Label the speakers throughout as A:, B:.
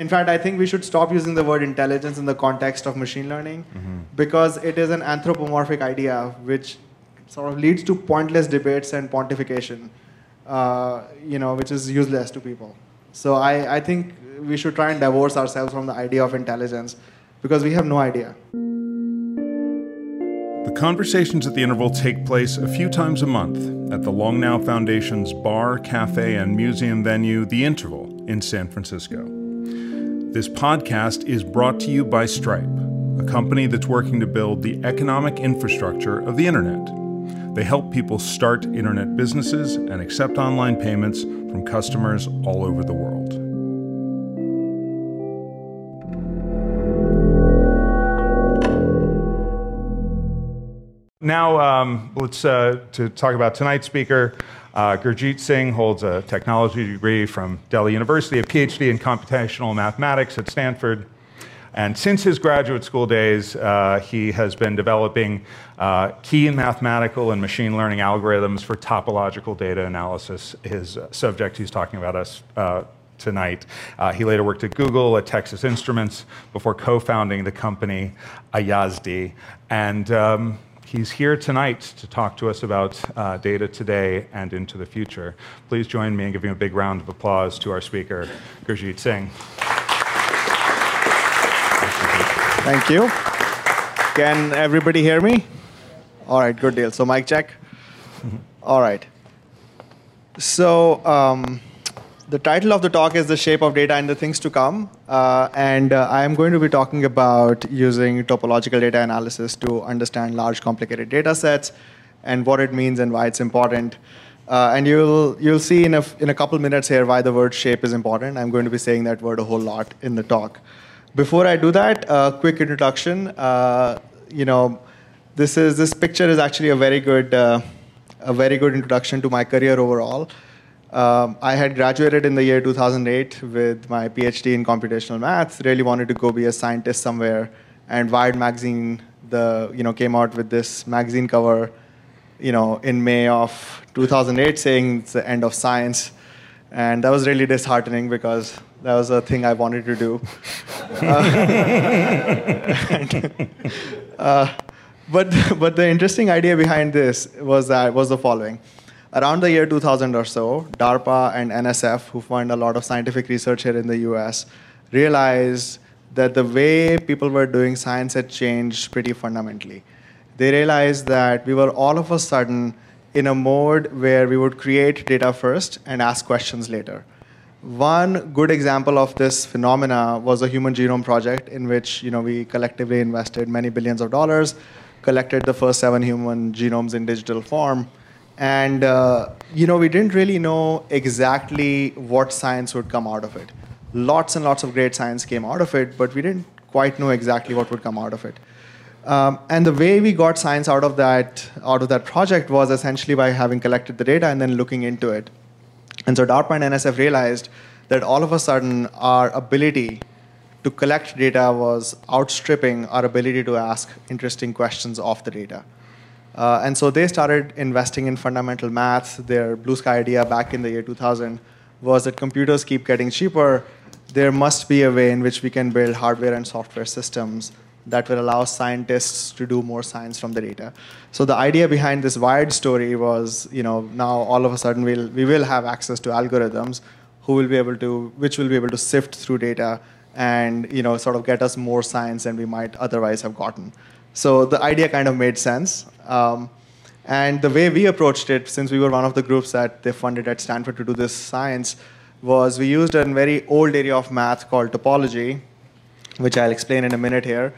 A: In fact, I think we should stop using the word intelligence in the context of machine learning mm-hmm. because it is an anthropomorphic idea which sort of leads to pointless debates and pontification, uh, you know, which is useless to people. So I, I think we should try and divorce ourselves from the idea of intelligence because we have no idea.
B: The conversations at the interval take place a few times a month at the Long Now Foundation's bar, cafe, and museum venue, The Interval, in San Francisco. This podcast is brought to you by Stripe, a company that's working to build the economic infrastructure of the internet. They help people start internet businesses and accept online payments from customers all over the world. Now, um, let's uh, to talk about tonight's speaker. Uh, Gurjeet Singh holds a technology degree from Delhi University, a PhD in computational mathematics at Stanford. And since his graduate school days, uh, he has been developing uh, key mathematical and machine learning algorithms for topological data analysis, his uh, subject he's talking about us uh, tonight. Uh, he later worked at Google, at Texas Instruments, before co founding the company Ayasdi. And um, He's here tonight to talk to us about uh, data today and into the future. Please join me in giving a big round of applause to our speaker, Gurjeet Singh.
A: Thank you. Can everybody hear me? All right, good deal. So, mic check. All right. So, um, the title of the talk is The Shape of Data and the Things to Come. Uh, and uh, I am going to be talking about using topological data analysis to understand large, complicated data sets and what it means and why it's important. Uh, and you'll, you'll see in a, in a couple minutes here why the word shape is important. I'm going to be saying that word a whole lot in the talk. Before I do that, a quick introduction. Uh, you know, this, is, this picture is actually a very good, uh, a very good introduction to my career overall. Um, I had graduated in the year 2008 with my PhD in computational math. Really wanted to go be a scientist somewhere, and Wired magazine, the you know, came out with this magazine cover, you know, in May of 2008, saying it's the end of science, and that was really disheartening because that was a thing I wanted to do. uh, and, uh, but but the interesting idea behind this was that was the following Around the year 2000 or so, DARPA and NSF, who fund a lot of scientific research here in the US, realized that the way people were doing science had changed pretty fundamentally. They realized that we were all of a sudden in a mode where we would create data first and ask questions later. One good example of this phenomena was the Human Genome Project, in which you know, we collectively invested many billions of dollars, collected the first seven human genomes in digital form, and uh, you know, we didn't really know exactly what science would come out of it. Lots and lots of great science came out of it, but we didn't quite know exactly what would come out of it. Um, and the way we got science out of that out of that project was essentially by having collected the data and then looking into it. And so DARPA and NSF realized that all of a sudden our ability to collect data was outstripping our ability to ask interesting questions of the data. Uh, and so they started investing in fundamental math. Their blue sky idea back in the year 2000 was that computers keep getting cheaper. There must be a way in which we can build hardware and software systems that will allow scientists to do more science from the data. So the idea behind this wired story was, you know, now all of a sudden we'll, we will have access to algorithms who will be able to, which will be able to sift through data and, you know, sort of get us more science than we might otherwise have gotten. So the idea kind of made sense. Um, and the way we approached it, since we were one of the groups that they funded at Stanford to do this science, was we used a very old area of math called topology, which I'll explain in a minute here,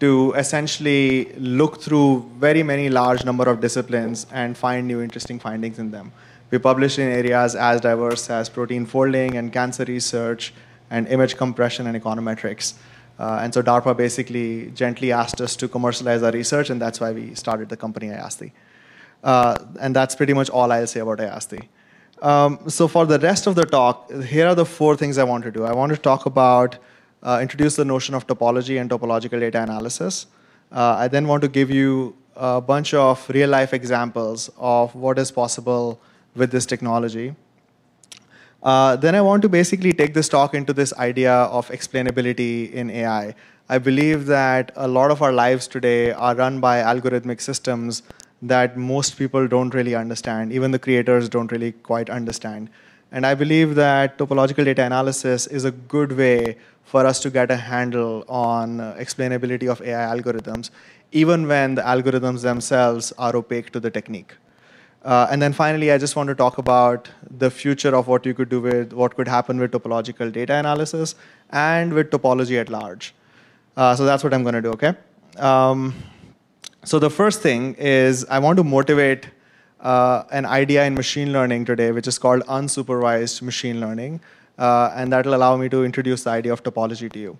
A: to essentially look through very many large number of disciplines and find new interesting findings in them. We published in areas as diverse as protein folding and cancer research and image compression and econometrics. Uh, and so DARPA basically gently asked us to commercialize our research, and that's why we started the company Ayasdi. Uh, and that's pretty much all I'll say about Ayasdi. Um, so for the rest of the talk, here are the four things I want to do. I want to talk about, uh, introduce the notion of topology and topological data analysis. Uh, I then want to give you a bunch of real life examples of what is possible with this technology. Uh, then I want to basically take this talk into this idea of explainability in AI. I believe that a lot of our lives today are run by algorithmic systems that most people don't really understand. Even the creators don't really quite understand. And I believe that topological data analysis is a good way for us to get a handle on explainability of AI algorithms, even when the algorithms themselves are opaque to the technique. Uh, and then finally, I just want to talk about the future of what you could do with what could happen with topological data analysis and with topology at large. Uh, so that's what I'm going to do, okay? Um, so the first thing is I want to motivate uh, an idea in machine learning today, which is called unsupervised machine learning. Uh, and that'll allow me to introduce the idea of topology to you.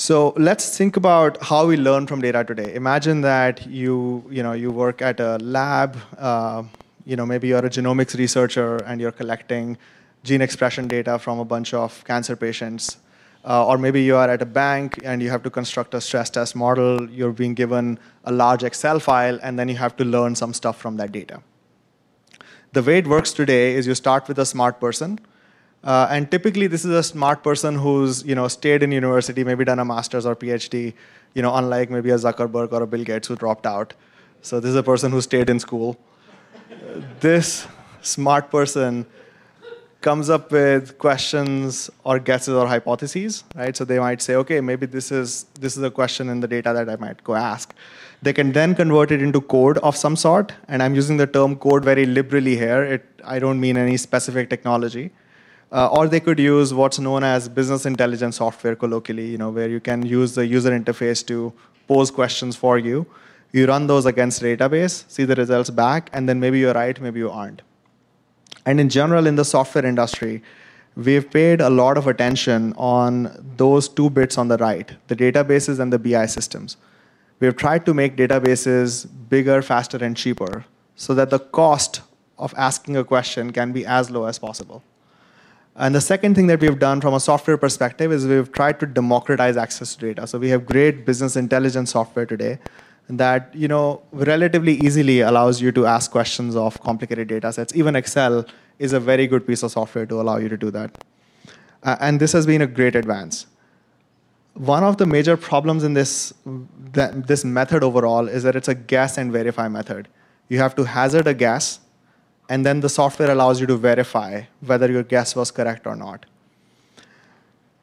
A: So let's think about how we learn from data today. Imagine that you, you, know, you work at a lab, uh, you know, maybe you're a genomics researcher and you're collecting gene expression data from a bunch of cancer patients. Uh, or maybe you are at a bank and you have to construct a stress test model. You're being given a large Excel file, and then you have to learn some stuff from that data. The way it works today is you start with a smart person. Uh, and typically, this is a smart person who's you know stayed in university, maybe done a master's or PhD. You know, unlike maybe a Zuckerberg or a Bill Gates who dropped out. So this is a person who stayed in school. this smart person comes up with questions or guesses or hypotheses, right? So they might say, okay, maybe this is this is a question in the data that I might go ask. They can then convert it into code of some sort, and I'm using the term code very liberally here. It, I don't mean any specific technology. Uh, or they could use what's known as business intelligence software colloquially, you know, where you can use the user interface to pose questions for you. You run those against database, see the results back, and then maybe you're right, maybe you aren't. And in general, in the software industry, we've paid a lot of attention on those two bits on the right, the databases and the BI systems. We've tried to make databases bigger, faster, and cheaper so that the cost of asking a question can be as low as possible. And the second thing that we've done from a software perspective is we've tried to democratize access to data. So we have great business intelligence software today that you know relatively easily allows you to ask questions of complicated data sets. Even Excel is a very good piece of software to allow you to do that. Uh, and this has been a great advance. One of the major problems in this, this method overall is that it's a guess and verify method. You have to hazard a guess, and then the software allows you to verify whether your guess was correct or not.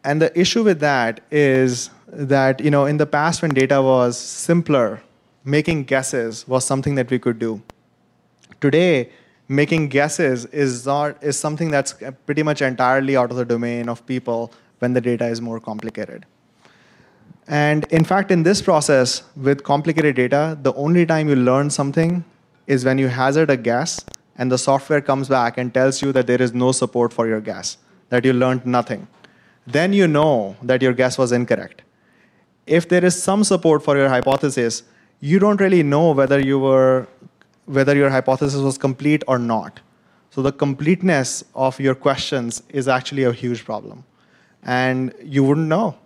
A: And the issue with that is that you know, in the past when data was simpler, making guesses was something that we could do. Today, making guesses is, not, is something that's pretty much entirely out of the domain of people when the data is more complicated. And in fact, in this process, with complicated data, the only time you learn something is when you hazard a guess and the software comes back and tells you that there is no support for your guess, that you learned nothing. Then you know that your guess was incorrect. If there is some support for your hypothesis, you don't really know whether you were whether your hypothesis was complete or not. So the completeness of your questions is actually a huge problem, and you wouldn't know.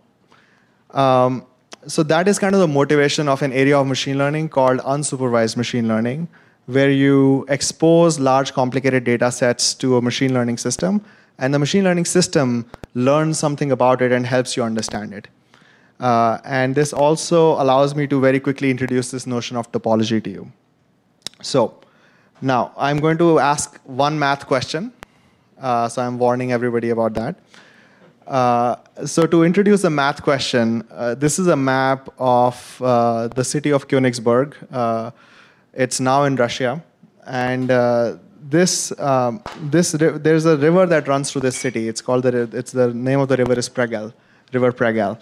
A: Um, so that is kind of the motivation of an area of machine learning called unsupervised machine learning, where you expose large complicated data sets to a machine learning system, and the machine learning system learns something about it and helps you understand it. Uh, and this also allows me to very quickly introduce this notion of topology to you. So now I'm going to ask one math question. Uh, so I'm warning everybody about that. Uh, so to introduce a math question, uh, this is a map of uh, the city of Königsberg. Uh, it's now in Russia. And this, um, this there's a river that runs through this city. It's called the, it's the name of the river is Pregel, River Pregel.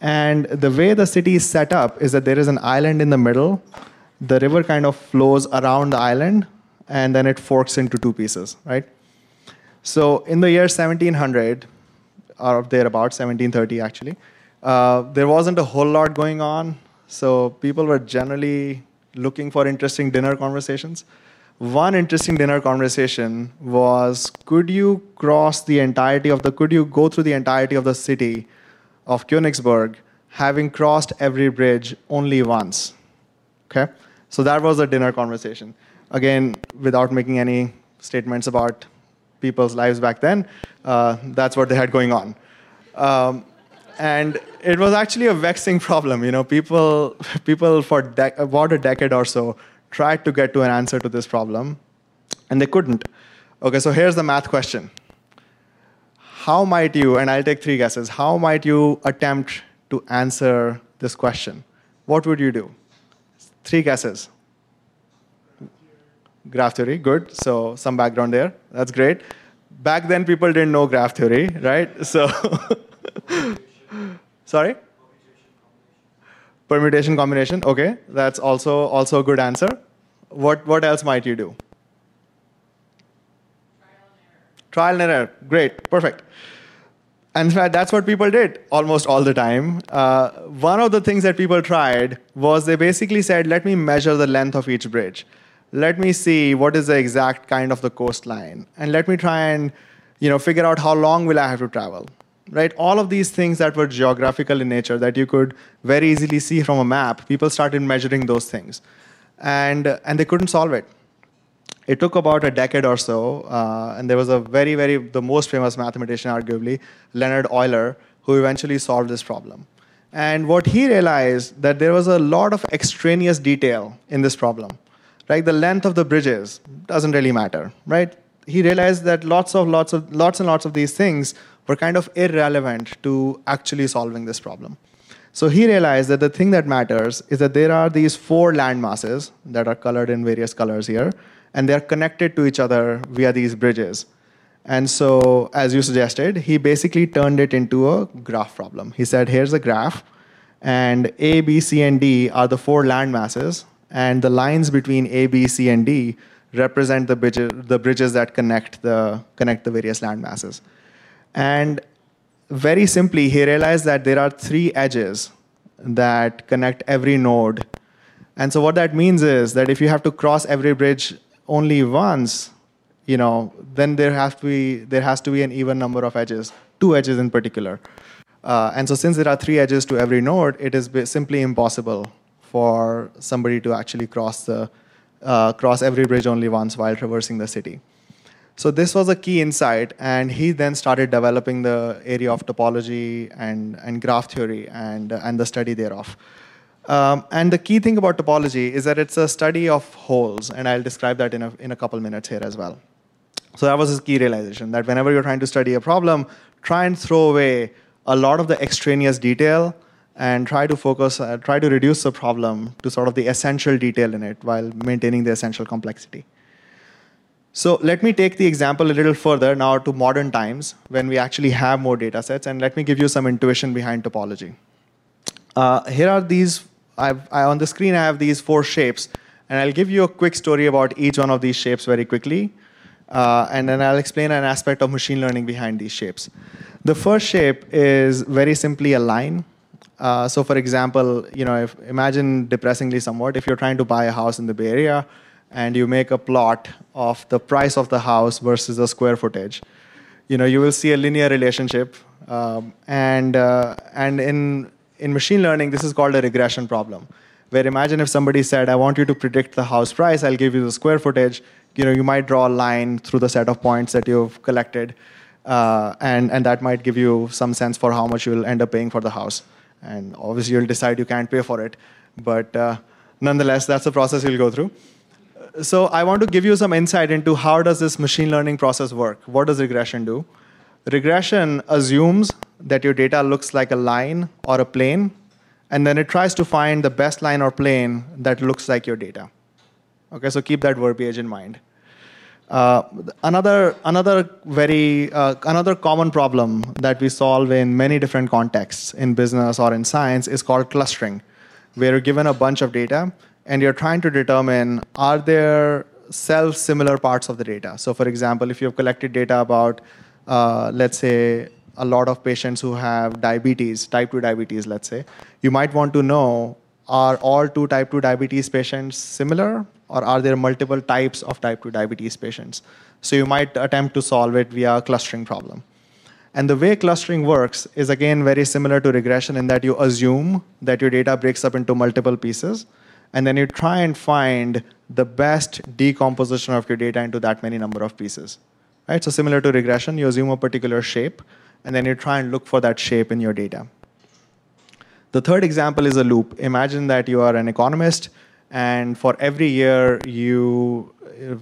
A: And the way the city is set up is that there is an island in the middle. The river kind of flows around the island, and then it forks into two pieces, right? So in the year 1700, or thereabout, 1730 actually, uh, there wasn't a whole lot going on. So people were generally looking for interesting dinner conversations. One interesting dinner conversation was could you cross the entirety of the, could you go through the entirety of the city of Königsberg having crossed every bridge only once. Okay? So that was a dinner conversation. Again, without making any statements about people's lives back then, uh, that's what they had going on. Um, and it was actually a vexing problem. You know, people, people for about a decade or so tried to get to an answer to this problem, and they couldn't. Okay, so here's the math question. How might you, and I'll take three guesses, how might you attempt to answer this question? What would you do? Three guesses. Graph theory, good. So some background there. That's great. Back then, people didn't know graph theory, right? So, sorry? Permutation combination. Okay, that's also also a good answer. What what else might you do? Trial and error. Great, perfect. And that's what people did almost all the time. Uh, one of the things that people tried was they basically said, let me measure the length of each bridge. Let me see what is the exact kind of the coastline. And let me try and you know, figure out how long will I have to travel. Right? All of these things that were geographical in nature that you could very easily see from a map, people started measuring those things. And, and they couldn't solve it it took about a decade or so, uh, and there was a very, very, the most famous mathematician, arguably, Leonhard Euler, who eventually solved this problem. And what he realized that there was a lot of extraneous detail in this problem. Right? The length of the bridges doesn't really matter, right? He realized that lots of lots of lots and lots of these things were kind of irrelevant to actually solving this problem. So he realized that the thing that matters is that there are these four land masses that are colored in various colors here, and they're connected to each other via these bridges. And so, as you suggested, he basically turned it into a graph problem. He said, here's a graph, and A, B, C, and D are the four land masses, and the lines between A, B, C, and D represent the bridges, the bridges that connect the, connect the various land masses. And very simply, he realized that there are three edges that connect every node. And so what that means is that if you have to cross every bridge only once, you know, then there has to be there has to be an even number of edges, two edges in particular. Uh, and so since there are three edges to every node, it is simply impossible for somebody to actually cross the uh, cross every bridge only once while traversing the city. So this was a key insight, and he then started developing the area of topology and, and graph theory and, and the study thereof. Um, and the key thing about topology is that it's a study of holes, and I'll describe that in a, in a couple minutes here as well. So that was his key realization, that whenever you're trying to study a problem, try and throw away a lot of the extraneous detail and try to focus, uh, try to reduce the problem to sort of the essential detail in it while maintaining the essential complexity. So let me take the example a little further now to modern times when we actually have more data sets, and let me give you some intuition behind topology. Uh, here are these I, on the screen, I have these four shapes, and I'll give you a quick story about each one of these shapes very quickly, uh, and then I'll explain an aspect of machine learning behind these shapes. The first shape is very simply a line. Uh, so, for example, you know, if, imagine depressingly somewhat, if you're trying to buy a house in the Bay Area, and you make a plot of the price of the house versus the square footage, you know, you will see a linear relationship, um, and uh, and in in machine learning, this is called a regression problem. Where imagine if somebody said, I want you to predict the house price, I'll give you the square footage. You know, you might draw a line through the set of points that you've collected, uh, and, and that might give you some sense for how much you'll end up paying for the house. And obviously, you'll decide you can't pay for it. But uh, nonetheless, that's the process you'll go through. So I want to give you some insight into how does this machine learning process work? What does regression do? Regression assumes that your data looks like a line or a plane, and then it tries to find the best line or plane that looks like your data. Okay, so keep that verbiage in mind. Uh, another, another very, uh, another common problem that we solve in many different contexts in business or in science is called clustering, where you're given a bunch of data and you're trying to determine are there self-similar parts of the data. So for example, if you've collected data about, uh, let's say, a lot of patients who have diabetes, type 2 diabetes, let's say, you might want to know are all two type 2 diabetes patients similar or are there multiple types of type 2 diabetes patients? So you might attempt to solve it via clustering problem. And the way clustering works is again very similar to regression in that you assume that your data breaks up into multiple pieces and then you try and find the best decomposition of your data into that many number of pieces right? So similar to regression, you assume a particular shape, and then you try and look for that shape in your data. The third example is a loop. Imagine that you are an economist, and for every year you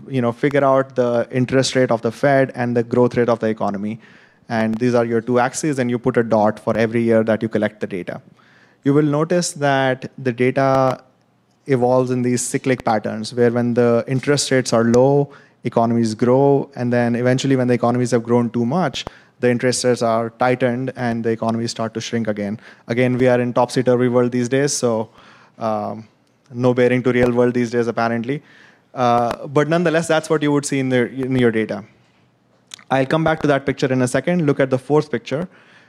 A: you know figure out the interest rate of the Fed and the growth rate of the economy, and these are your two axes, and you put a dot for every year that you collect the data. You will notice that the data evolves in these cyclic patterns, where when the interest rates are low, economies grow, and then eventually when the economies have grown too much, the interest rates are tightened and the economies start to shrink again. Again, we are in topsy-turvy world these days, so um, no bearing to real world these days apparently. Uh, but nonetheless, that's what you would see in, the, in your data. I'll come back to that picture in a second. Look at the fourth picture.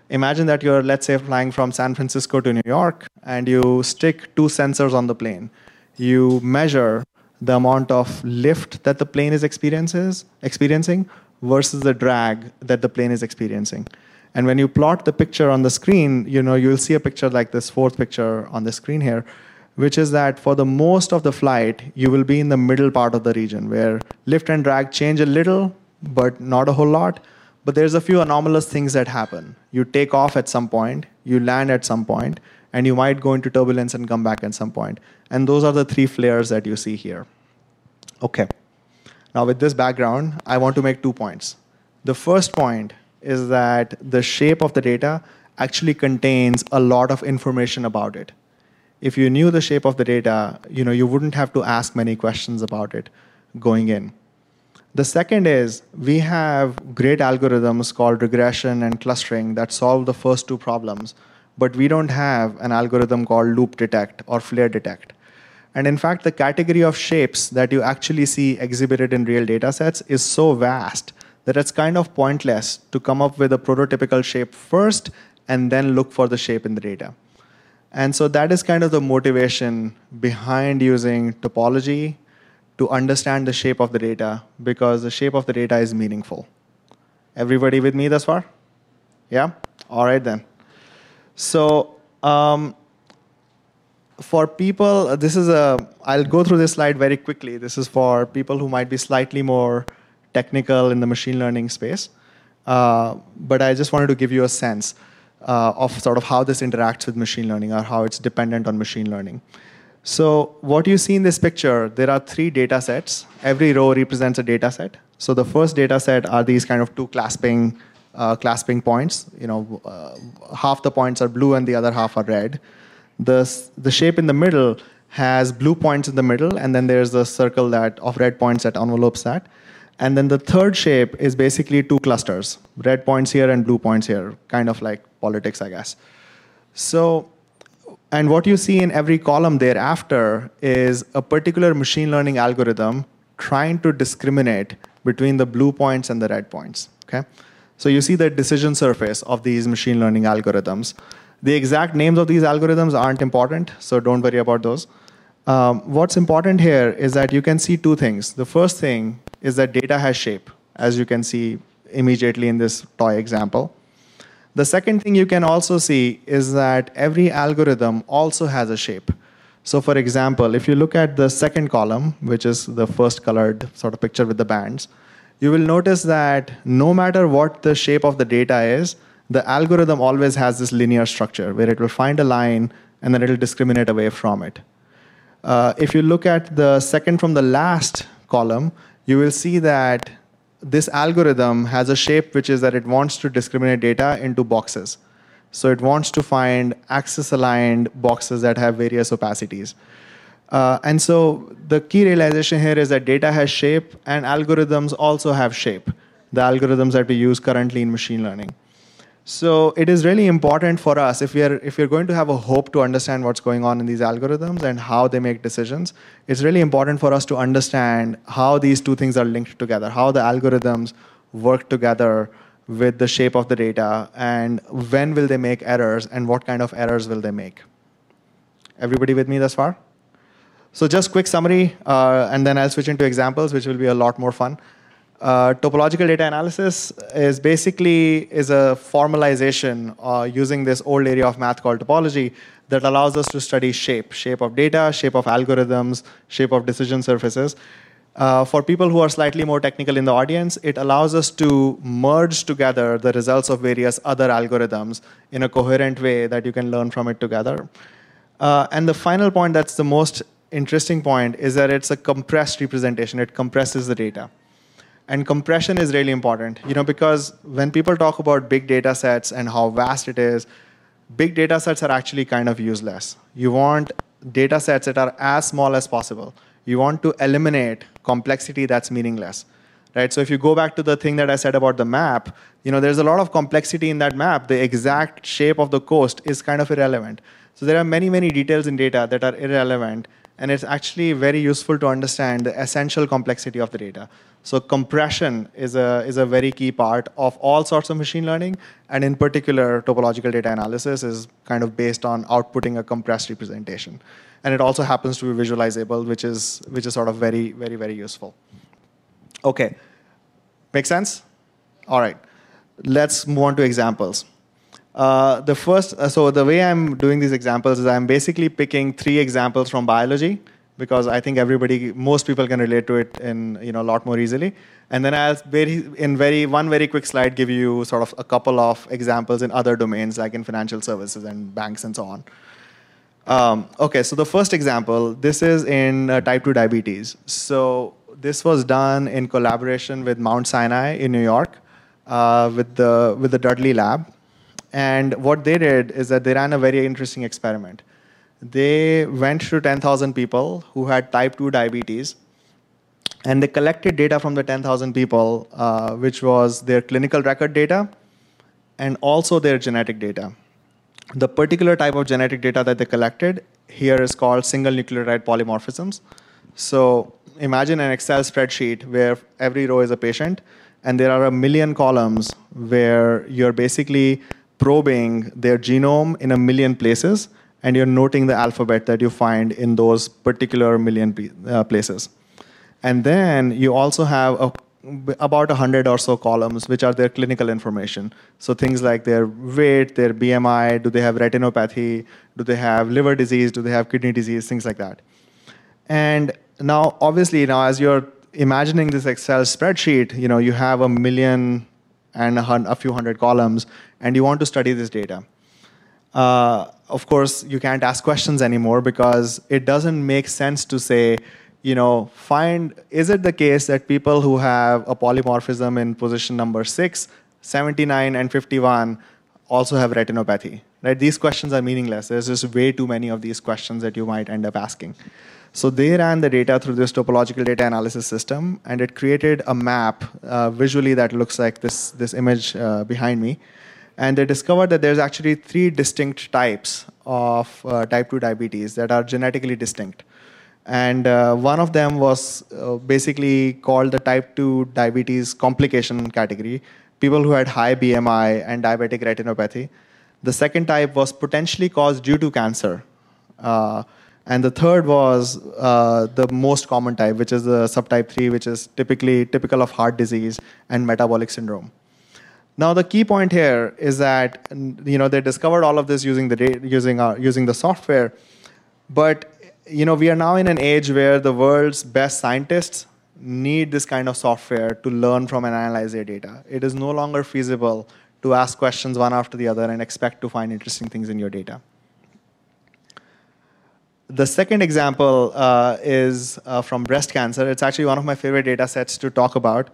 A: Imagine that you're, let's say, flying from San Francisco to New York, and you stick two sensors on the plane. You measure the amount of lift that the plane is experiences, experiencing versus the drag that the plane is experiencing. And when you plot the picture on the screen, you know, you'll see a picture like this fourth picture on the screen here, which is that for the most of the flight, you will be in the middle part of the region where lift and drag change a little, but not a whole lot. But there's a few anomalous things that happen. You take off at some point, you land at some point, and you might go into turbulence and come back at some point. And those are the three flares that you see here. Okay. Now, with this background, I want to make two points. The first point is that the shape of the data actually contains a lot of information about it. If you knew the shape of the data, you, know, you wouldn't have to ask many questions about it going in. The second is we have great algorithms called regression and clustering that solve the first two problems, but we don't have an algorithm called loop detect or flare detect. And in fact, the category of shapes that you actually see exhibited in real data sets is so vast that it's kind of pointless to come up with a prototypical shape first and then look for the shape in the data. And so that is kind of the motivation behind using topology to understand the shape of the data because the shape of the data is meaningful. Everybody with me thus far? Yeah? All right then. So um, for people, this is a, I'll go through this slide very quickly. This is for people who might be slightly more technical in the machine learning space. Uh, but I just wanted to give you a sense uh, of sort of how this interacts with machine learning or how it's dependent on machine learning. So what you see in this picture, there are three data sets. Every row represents a data set. So the first data set are these kind of two clasping, uh, clasping points. You know, uh, half the points are blue and the other half are red. The, the shape in the middle has blue points in the middle, and then there's the circle that of red points that envelopes that. And then the third shape is basically two clusters, red points here and blue points here, kind of like politics, I guess. So and what you see in every column thereafter is a particular machine learning algorithm trying to discriminate between the blue points and the red points. Okay? So you see the decision surface of these machine learning algorithms. The exact names of these algorithms aren't important, so don't worry about those. Um, what's important here is that you can see two things. The first thing is that data has shape, as you can see immediately in this toy example. The second thing you can also see is that every algorithm also has a shape. So for example, if you look at the second column, which is the first colored sort of picture with the bands, you will notice that no matter what the shape of the data is, the algorithm always has this linear structure where it will find a line and then it will discriminate away from it. Uh, if you look at the second from the last column, you will see that this algorithm has a shape which is that it wants to discriminate data into boxes. So it wants to find axis aligned boxes that have various opacities. Uh, and so the key realization here is that data has shape and algorithms also have shape, the algorithms that we use currently in machine learning. So it is really important for us if we are if you're going to have a hope to understand what's going on in these algorithms and how they make decisions, it's really important for us to understand how these two things are linked together, how the algorithms work together with the shape of the data, and when will they make errors, and what kind of errors will they make. Everybody with me thus far? So just quick summary, uh, and then I'll switch into examples, which will be a lot more fun. Uh, topological data analysis is basically is a formalization uh, using this old area of math called topology that allows us to study shape, shape of data, shape of algorithms, shape of decision surfaces. Uh, for people who are slightly more technical in the audience, it allows us to merge together the results of various other algorithms in a coherent way that you can learn from it together. Uh, and the final point that's the most interesting point is that it's a compressed representation. It compresses the data. And compression is really important, you know, because when people talk about big data sets and how vast it is, big data sets are actually kind of useless. You want data sets that are as small as possible. You want to eliminate complexity that's meaningless. Right? So if you go back to the thing that I said about the map, you know, there's a lot of complexity in that map. The exact shape of the coast is kind of irrelevant. So there are many, many details in data that are irrelevant, and it's actually very useful to understand the essential complexity of the data. So compression is a, is a very key part of all sorts of machine learning, and in particular, topological data analysis is kind of based on outputting a compressed representation and it also happens to be visualizable, which is, which is sort of very, very, very useful. Okay, make sense? All right, let's move on to examples. Uh, the first, uh, so the way I'm doing these examples is I'm basically picking three examples from biology because I think everybody, most people can relate to it in you know a lot more easily. And then I'll very in very one very quick slide give you sort of a couple of examples in other domains like in financial services and banks and so on. Um, okay, so the first example, this is in uh, type 2 diabetes. So this was done in collaboration with Mount Sinai in New York uh, with, the, with the Dudley lab. And what they did is that they ran a very interesting experiment. They went to 10,000 people who had type 2 diabetes, and they collected data from the 10,000 people, uh, which was their clinical record data and also their genetic data. The particular type of genetic data that they collected here is called single nucleotide polymorphisms. So imagine an Excel spreadsheet where every row is a patient, and there are a million columns where you're basically probing their genome in a million places, and you're noting the alphabet that you find in those particular million uh, places. And then you also have a about 100 or so columns, which are their clinical information. So things like their weight, their BMI, do they have retinopathy, do they have liver disease, do they have kidney disease, things like that. And now, obviously, now as you're imagining this Excel spreadsheet, you know, you have a million and a, a few hundred columns, and you want to study this data. Uh, of course, you can't ask questions anymore because it doesn't make sense to say, you know, find is it the case that people who have a polymorphism in position number 6, 79, and 51 also have retinopathy? Right? These questions are meaningless. There's just way too many of these questions that you might end up asking. So they ran the data through this topological data analysis system, and it created a map uh, visually that looks like this, this image uh, behind me. And they discovered that there's actually three distinct types of uh, type 2 diabetes that are genetically distinct. And uh, one of them was uh, basically called the type 2 diabetes complication category, people who had high BMI and diabetic retinopathy. The second type was potentially caused due to cancer. Uh, and the third was uh, the most common type, which is the subtype 3, which is typically typical of heart disease and metabolic syndrome. Now, the key point here is that you know, they discovered all of this using the, using, our, using the software, but you know, we are now in an age where the world's best scientists need this kind of software to learn from and analyze their data. It is no longer feasible to ask questions one after the other and expect to find interesting things in your data. The second example uh, is uh, from breast cancer. It's actually one of my favorite data sets to talk about.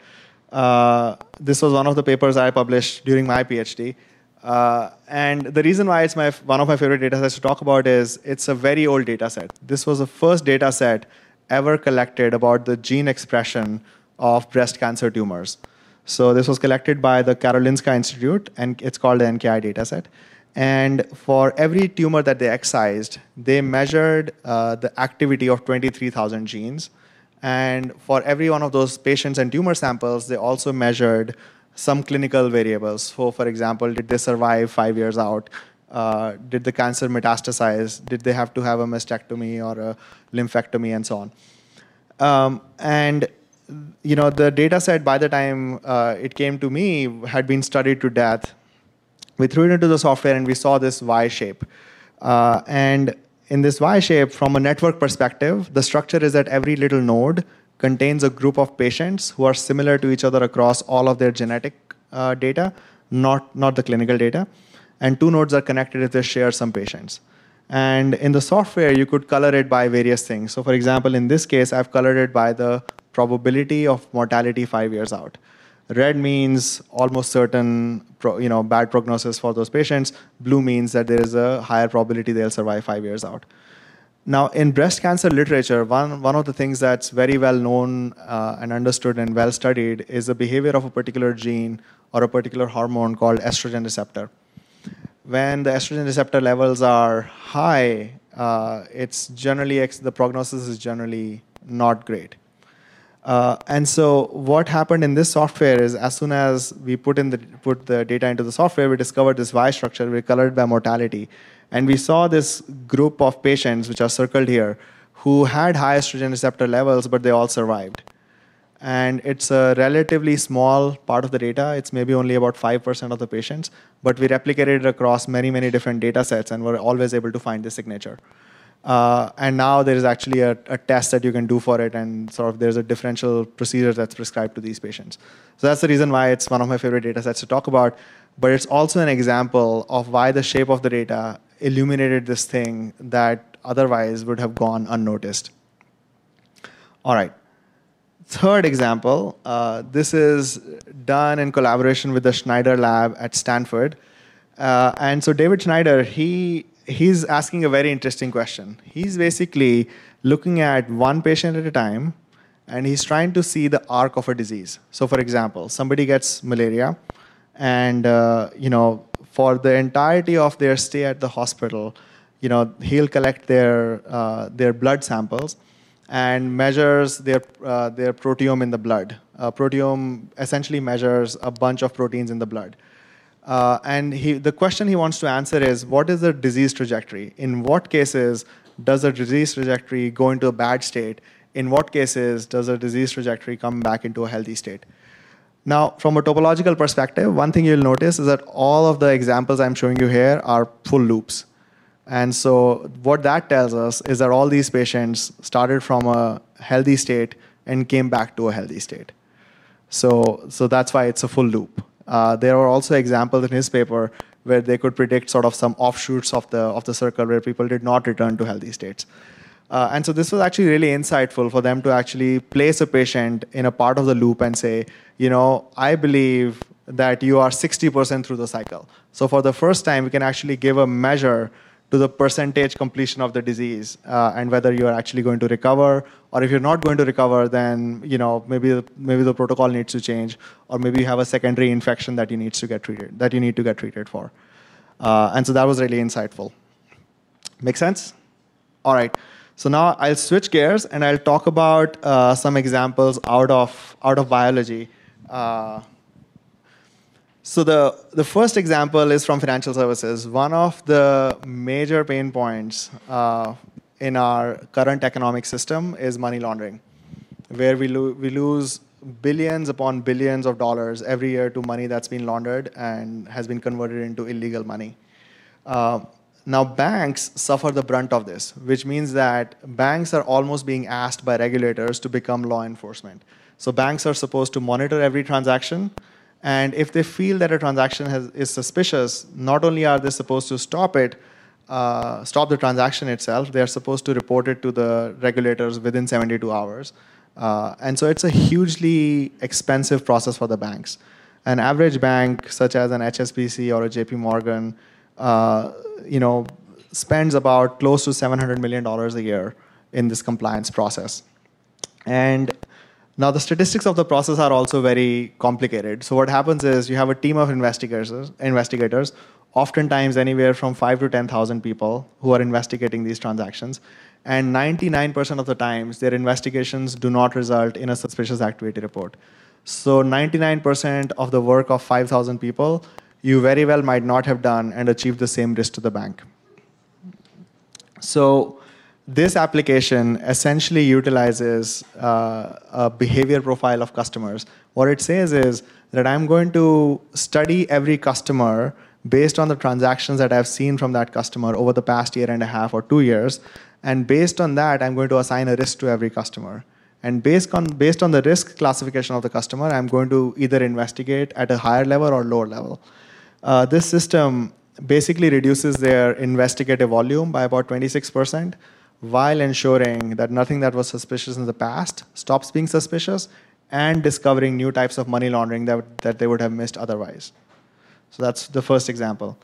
A: Uh, this was one of the papers I published during my PhD. Uh, and the reason why it's my, one of my favorite data sets to talk about is it's a very old data set. This was the first data set ever collected about the gene expression of breast cancer tumors. So this was collected by the Karolinska Institute, and it's called the NKI dataset. And for every tumor that they excised, they measured uh, the activity of 23,000 genes. And for every one of those patients and tumor samples, they also measured some clinical variables. So, for example, did they survive five years out? Uh, did the cancer metastasize? Did they have to have a mastectomy or a lymphectomy and so on? Um, and you know, the data set by the time uh, it came to me had been studied to death. We threw it into the software and we saw this Y shape. Uh, and in this Y shape, from a network perspective, the structure is that every little node contains a group of patients who are similar to each other across all of their genetic uh, data, not, not the clinical data. And two nodes are connected if they share some patients. And in the software, you could color it by various things. So for example, in this case, I've colored it by the probability of mortality five years out. Red means almost certain, you know, bad prognosis for those patients. Blue means that there is a higher probability they'll survive five years out. Now, in breast cancer literature, one, one of the things that's very well known uh, and understood and well studied is the behavior of a particular gene or a particular hormone called estrogen receptor. When the estrogen receptor levels are high, uh, it's generally the prognosis is generally not great. Uh, and so what happened in this software is as soon as we put in the put the data into the software, we discovered this Y structure. We colored by mortality, and we saw this group of patients, which are circled here, who had high estrogen receptor levels, but they all survived. And it's a relatively small part of the data. It's maybe only about 5% of the patients, but we replicated it across many, many different data sets, and we're always able to find this signature. Uh, and now there is actually a, a, test that you can do for it, and sort of there's a differential procedure that's prescribed to these patients. So that's the reason why it's one of my favorite data sets to talk about. But it's also an example of why the shape of the data illuminated this thing that otherwise would have gone unnoticed. All right. Third example, uh, this is done in collaboration with the Schneider lab at Stanford. Uh, and so David Schneider, he he's asking a very interesting question. He's basically looking at one patient at a time and he's trying to see the arc of a disease. So, for example, somebody gets malaria, and uh, you know, for the entirety of their stay at the hospital, you know, he'll collect their uh, their blood samples and measures their uh, their proteome in the blood. proteome essentially measures a bunch of proteins in the blood. Uh, and he, the question he wants to answer is what is the disease trajectory? In what cases does the disease trajectory go into a bad state? In what cases does the disease trajectory come back into a healthy state? Now, from a topological perspective, one thing you'll notice is that all of the examples I'm showing you here are full loops. And so, what that tells us is that all these patients started from a healthy state and came back to a healthy state. So, so that's why it's a full loop. Uh, there are also examples in his paper where they could predict sort of some offshoots of the of the circle where people did not return to healthy states. Uh, and so this was actually really insightful for them to actually place a patient in a part of the loop and say, you know, I believe that you are 60% through the cycle. So for the first time, we can actually give a measure to the percentage completion of the disease uh, and whether you're actually going to recover or if you're not going to recover then you know maybe the, maybe the protocol needs to change or maybe you have a secondary infection that you needs to get treated that you need to get treated for. Uh, and so that was really insightful. Make sense? All right. So now i'll switch gears and i'll talk about uh, some examples out of out of biology. Uh, so the, the first example is from financial services. One of the major pain points uh, in our current economic system is money laundering, where we, lo- we lose billions upon billions of dollars every year to money that's been laundered and has been converted into illegal money. Uh, now, banks suffer the brunt of this, which means that banks are almost being asked by regulators to become law enforcement. So, banks are supposed to monitor every transaction and if they feel that a transaction has, is suspicious, not only are they supposed to stop it, uh, stop the transaction itself, they are supposed to report it to the regulators within 72 hours. Uh, and so it's a hugely expensive process for the banks. An average bank, such as an HSBC or a JP Morgan, uh, you know, spends about close to $700 million a year in this compliance process. And now, the statistics of the process are also very complicated. So, what happens is you have a team of investigators, investigators, oftentimes anywhere from five to 10,000 people who are investigating these transactions. And 99% of the times, their investigations do not result in a suspicious activity report. So, 99% of the work of 5,000 people, you very well might not have done and achieved the same risk to the bank. So, this application essentially utilizes uh, a behavior profile of customers. What it says is that I'm going to study every customer based on the transactions that I've seen from that customer over the past year and a half or two years. And based on that, I'm going to assign a risk to every customer. And based on, based on the risk classification of the customer, I'm going to either investigate at a higher level or lower level. Uh, this system basically reduces their investigative volume by about 26% while ensuring that nothing that was suspicious in the past stops being suspicious and discovering new types of money laundering that, that they would have missed otherwise. So that's the first example.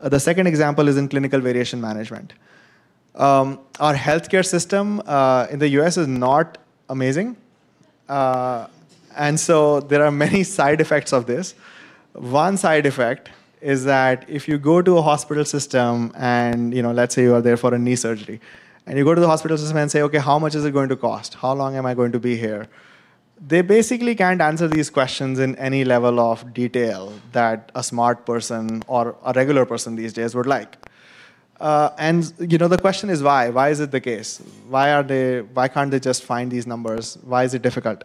A: Uh, the second example is in clinical variation management. Um, our healthcare system uh, in the US is not amazing. Uh, and so there are many side effects of this. One side effect is that if you go to a hospital system and, you know, let's say you are there for a knee surgery, and you go to the hospital system and say, okay, how much is it going to cost? How long am I going to be here? They basically can't answer these questions in any level of detail that a smart person or a regular person these days would like. Uh, and you know the question is why? Why is it the case? Why are they? Why can't they just find these numbers? Why is it difficult?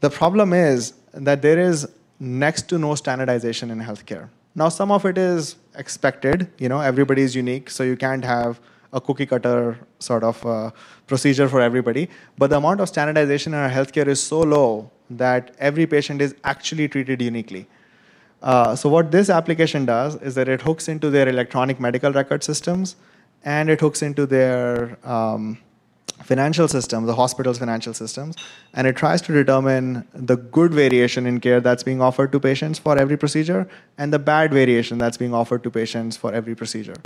A: The problem is that there is next to no standardization in healthcare. Now some of it is expected. You know everybody is unique, so you can't have a cookie cutter sort of uh, procedure for everybody. But the amount of standardization in our healthcare is so low that every patient is actually treated uniquely. Uh, so what this application does is that it hooks into their electronic medical record systems and it hooks into their um, financial system, the hospital's financial systems, and it tries to determine the good variation in care that's being offered to patients for every procedure and the bad variation that's being offered to patients for every procedure.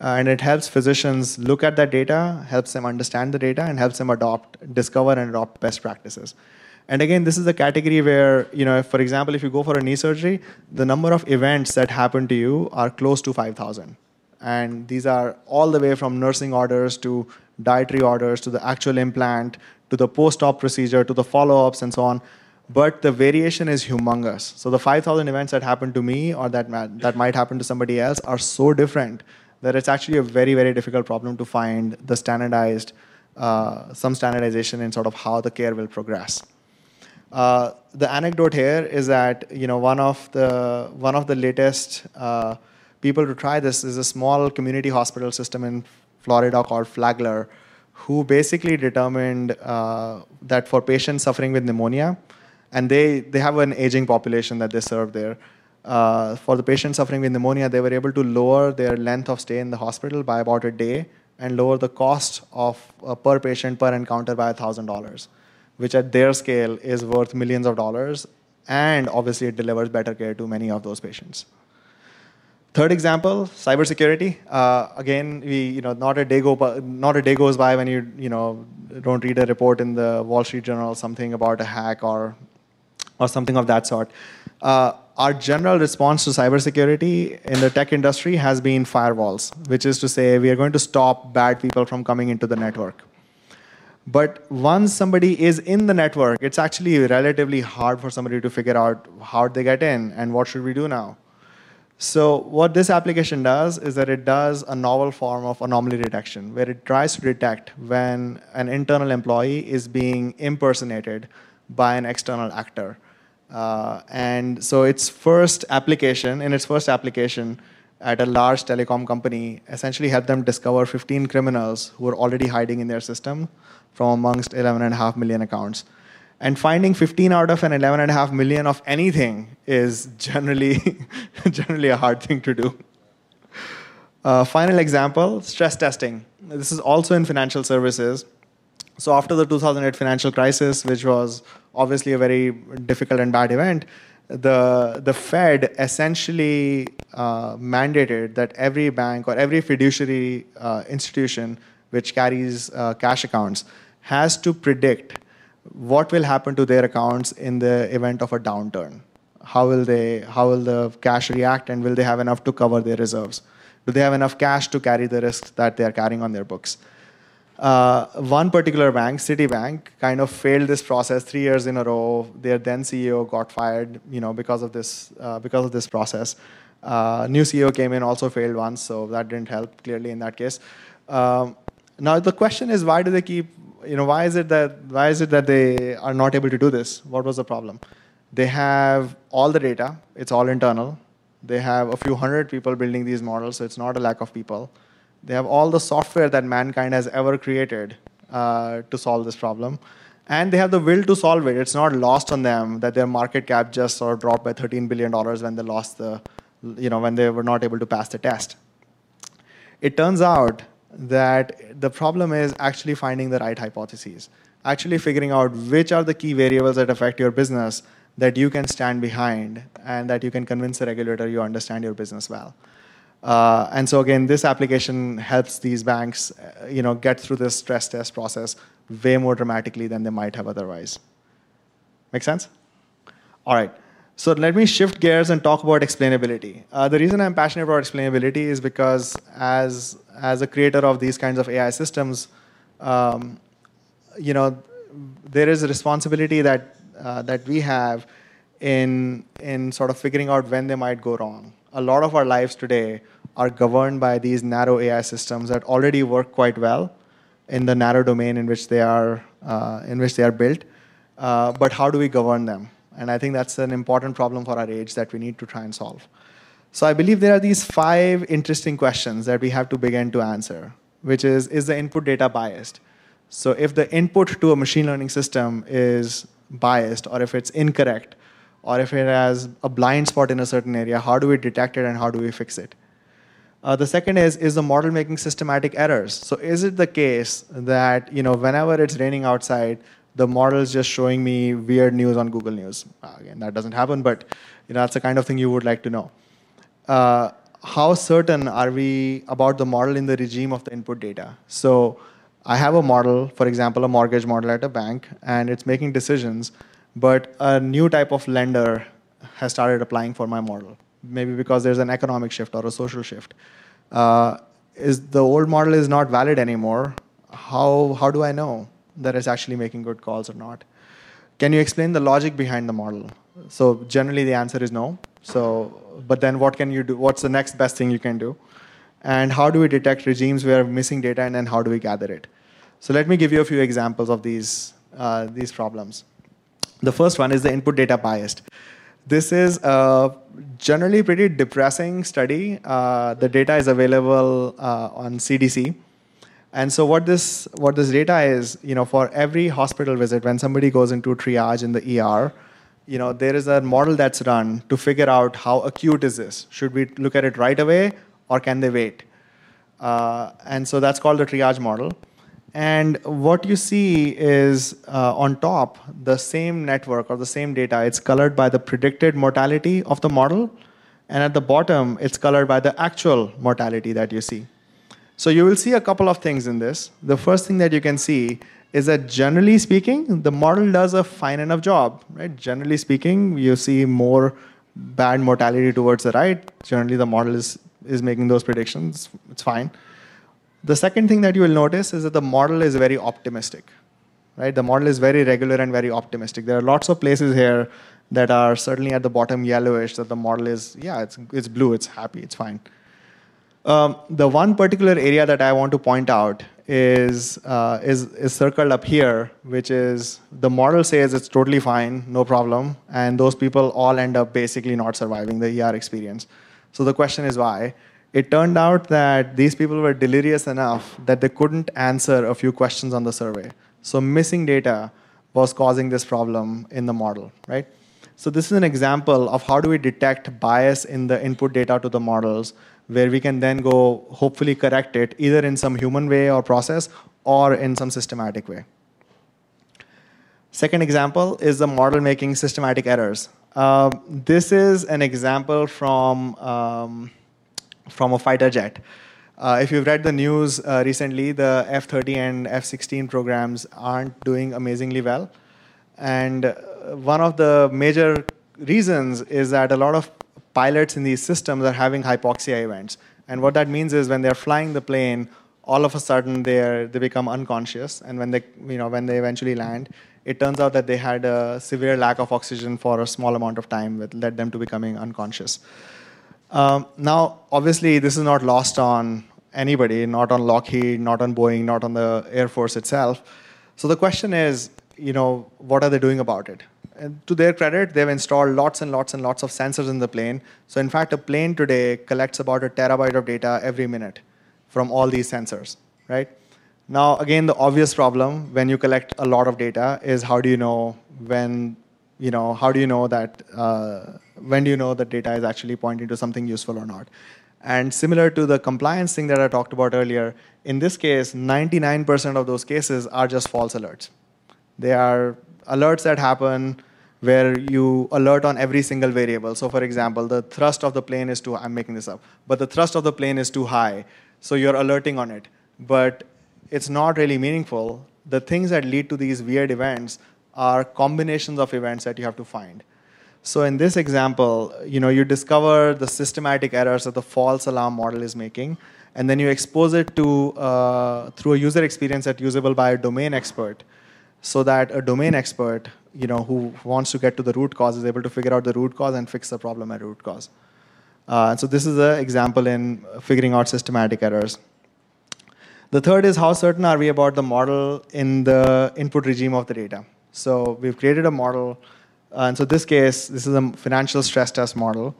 A: Uh, and it helps physicians look at that data, helps them understand the data, and helps them adopt, discover, and adopt best practices. And again, this is a category where, you know, if, for example, if you go for a knee surgery, the number of events that happen to you are close to 5,000. And these are all the way from nursing orders to dietary orders to the actual implant to the post-op procedure to the follow-ups and so on. But the variation is humongous. So the 5,000 events that happen to me or that, that might happen to somebody else are so different that it's actually a very, very difficult problem to find the standardized, uh, some standardization in sort of how the care will progress. Uh, the anecdote here is that you know one of the one of the latest uh, people to try this is a small community hospital system in Florida called Flagler, who basically determined uh, that for patients suffering with pneumonia, and they they have an aging population that they serve there. Uh, for the patients suffering with pneumonia, they were able to lower their length of stay in the hospital by about a day and lower the cost of uh, per patient per encounter by thousand dollars which at their scale is worth millions of dollars, and obviously it delivers better care to many of those patients. Third example, cybersecurity. Uh, again, we, you know, not a day go, not a day goes by when you, you know, don't read a report in the Wall Street Journal, something about a hack or, or something of that sort. Uh, our general response to cybersecurity in the tech industry has been firewalls, which is to say we are going to stop bad people from coming into the network. But once somebody is in the network, it's actually relatively hard for somebody to figure out how they get in and what should we do now. So what this application does is that it does a novel form of anomaly detection, where it tries to detect when an internal employee is being impersonated by an external actor. Uh, and so its first application, in its first application at a large telecom company, essentially helped them discover 15 criminals who were already hiding in their system from amongst 11.5 million accounts. And finding 15 out of an 11.5 million of anything is generally, generally a hard thing to do. Uh, final example, stress testing. This is also in financial services. So after the 2008 financial crisis, which was obviously a very difficult and bad event, the, the Fed essentially uh, mandated that every bank or every fiduciary uh, institution which carries uh, cash accounts has to predict what will happen to their accounts in the event of a downturn. How will they? How will the cash react, and will they have enough to cover their reserves? Do they have enough cash to carry the risks that they are carrying on their books? Uh, one particular bank, Citibank, kind of failed this process three years in a row. Their then CEO got fired, you know, because of this uh, because of this process. Uh, new CEO came in, also failed once, so that didn't help clearly in that case. Um, now the question is, why do they keep? You know, why is it that why is it that they are not able to do this? What was the problem? They have all the data; it's all internal. They have a few hundred people building these models, so it's not a lack of people. They have all the software that mankind has ever created uh, to solve this problem, and they have the will to solve it. It's not lost on them that their market cap just sort of dropped by 13 billion dollars when they lost the, you know, when they were not able to pass the test. It turns out that the problem is actually finding the right hypotheses, actually figuring out which are the key variables that affect your business that you can stand behind and that you can convince the regulator you understand your business well. Uh, and so again, this application helps these banks, uh, you know, get through this stress test process way more dramatically than they might have otherwise. Make sense? All right. So let me shift gears and talk about explainability. Uh, the reason I'm passionate about explainability is because as, as a creator of these kinds of AI systems, um, you know, there is a responsibility that, uh, that we have in, in sort of figuring out when they might go wrong. A lot of our lives today are governed by these narrow AI systems that already work quite well in the narrow domain in which they are, uh, in which they are built. Uh, but how do we govern them? And I think that's an important problem for our age that we need to try and solve. So I believe there are these five interesting questions that we have to begin to answer, which is, is the input data biased? So if the input to a machine learning system is biased, or if it's incorrect, or if it has a blind spot in a certain area, how do we detect it and how do we fix it? Uh, the second is, is the model making systematic errors? So is it the case that you know, whenever it's raining outside, the model is just showing me weird news on Google News. Uh, again, that doesn't happen, but you know, that's the kind of thing you would like to know. Uh, how certain are we about the model in the regime of the input data? So I have a model, for example, a mortgage model at a bank, and it's making decisions, but a new type of lender has started applying for my model, maybe because there's an economic shift or a social shift. Uh, is the old model is not valid anymore? How, how do I know? that it's actually making good calls or not. Can you explain the logic behind the model? So generally the answer is no. So, but then what can you do? What's the next best thing you can do? And how do we detect regimes where missing data and then how do we gather it? So let me give you a few examples of these, uh, these problems. The first one is the input data biased. This is a generally pretty depressing study. Uh, the data is available uh, on CDC. And so what this what this data is, you know, for every hospital visit, when somebody goes into triage in the ER, you know, there is a model that's run to figure out how acute is this. Should we look at it right away, or can they wait? Uh, and so that's called the triage model. And what you see is uh, on top, the same network or the same data, it's colored by the predicted mortality of the model. And at the bottom, it's colored by the actual mortality that you see. So you will see a couple of things in this. The first thing that you can see is that generally speaking, the model does a fine enough job, right? Generally speaking, you see more bad mortality towards the right. Generally, the model is, is making those predictions. It's fine. The second thing that you will notice is that the model is very optimistic, right? The model is very regular and very optimistic. There are lots of places here that are certainly at the bottom yellowish that the model is, yeah, it's, it's blue, it's happy, it's fine. Um, the one particular area that I want to point out is, uh, is, is circled up here, which is the model says it's totally fine, no problem, and those people all end up basically not surviving the ER experience. So the question is why? It turned out that these people were delirious enough that they couldn't answer a few questions on the survey. So missing data was causing this problem in the model, right? So this is an example of how do we detect bias in the input data to the models where we can then go hopefully correct it either in some human way or process or in some systematic way. Second example is the model making systematic errors. Uh, this is an example from, um, from a fighter jet. Uh, if you've read the news uh, recently, the F-30 and F-16 programs aren't doing amazingly well. And uh, one of the major reasons is that a lot of pilots in these systems are having hypoxia events. And what that means is when they're flying the plane, all of a sudden they they become unconscious. And when they, you know, when they eventually land, it turns out that they had a severe lack of oxygen for a small amount of time, that led them to becoming unconscious. Um, now, obviously, this is not lost on anybody, not on Lockheed, not on Boeing, not on the Air Force itself. So the question is, you know, what are they doing about it? And to their credit, they've installed lots and lots and lots of sensors in the plane. So in fact, a plane today collects about a terabyte of data every minute from all these sensors, right? Now, again, the obvious problem when you collect a lot of data is how do you know when, you know, how do you know that, uh, when do you know that data is actually pointing to something useful or not? And similar to the compliance thing that I talked about earlier, in this case, 99% of those cases are just false alerts. They are alerts that happen where you alert on every single variable. So for example, the thrust of the plane is too, I'm making this up, but the thrust of the plane is too high. So you're alerting on it. But it's not really meaningful. The things that lead to these weird events are combinations of events that you have to find. So in this example, you know, you discover the systematic errors that the false alarm model is making, and then you expose it to uh, through a user experience that's usable by a domain expert, so that a domain expert, you know, who wants to get to the root cause is able to figure out the root cause and fix the problem at root cause. Uh, so this is an example in figuring out systematic errors. The third is how certain are we about the model in the input regime of the data. So we've created a model, uh, and so this case, this is a financial stress test model,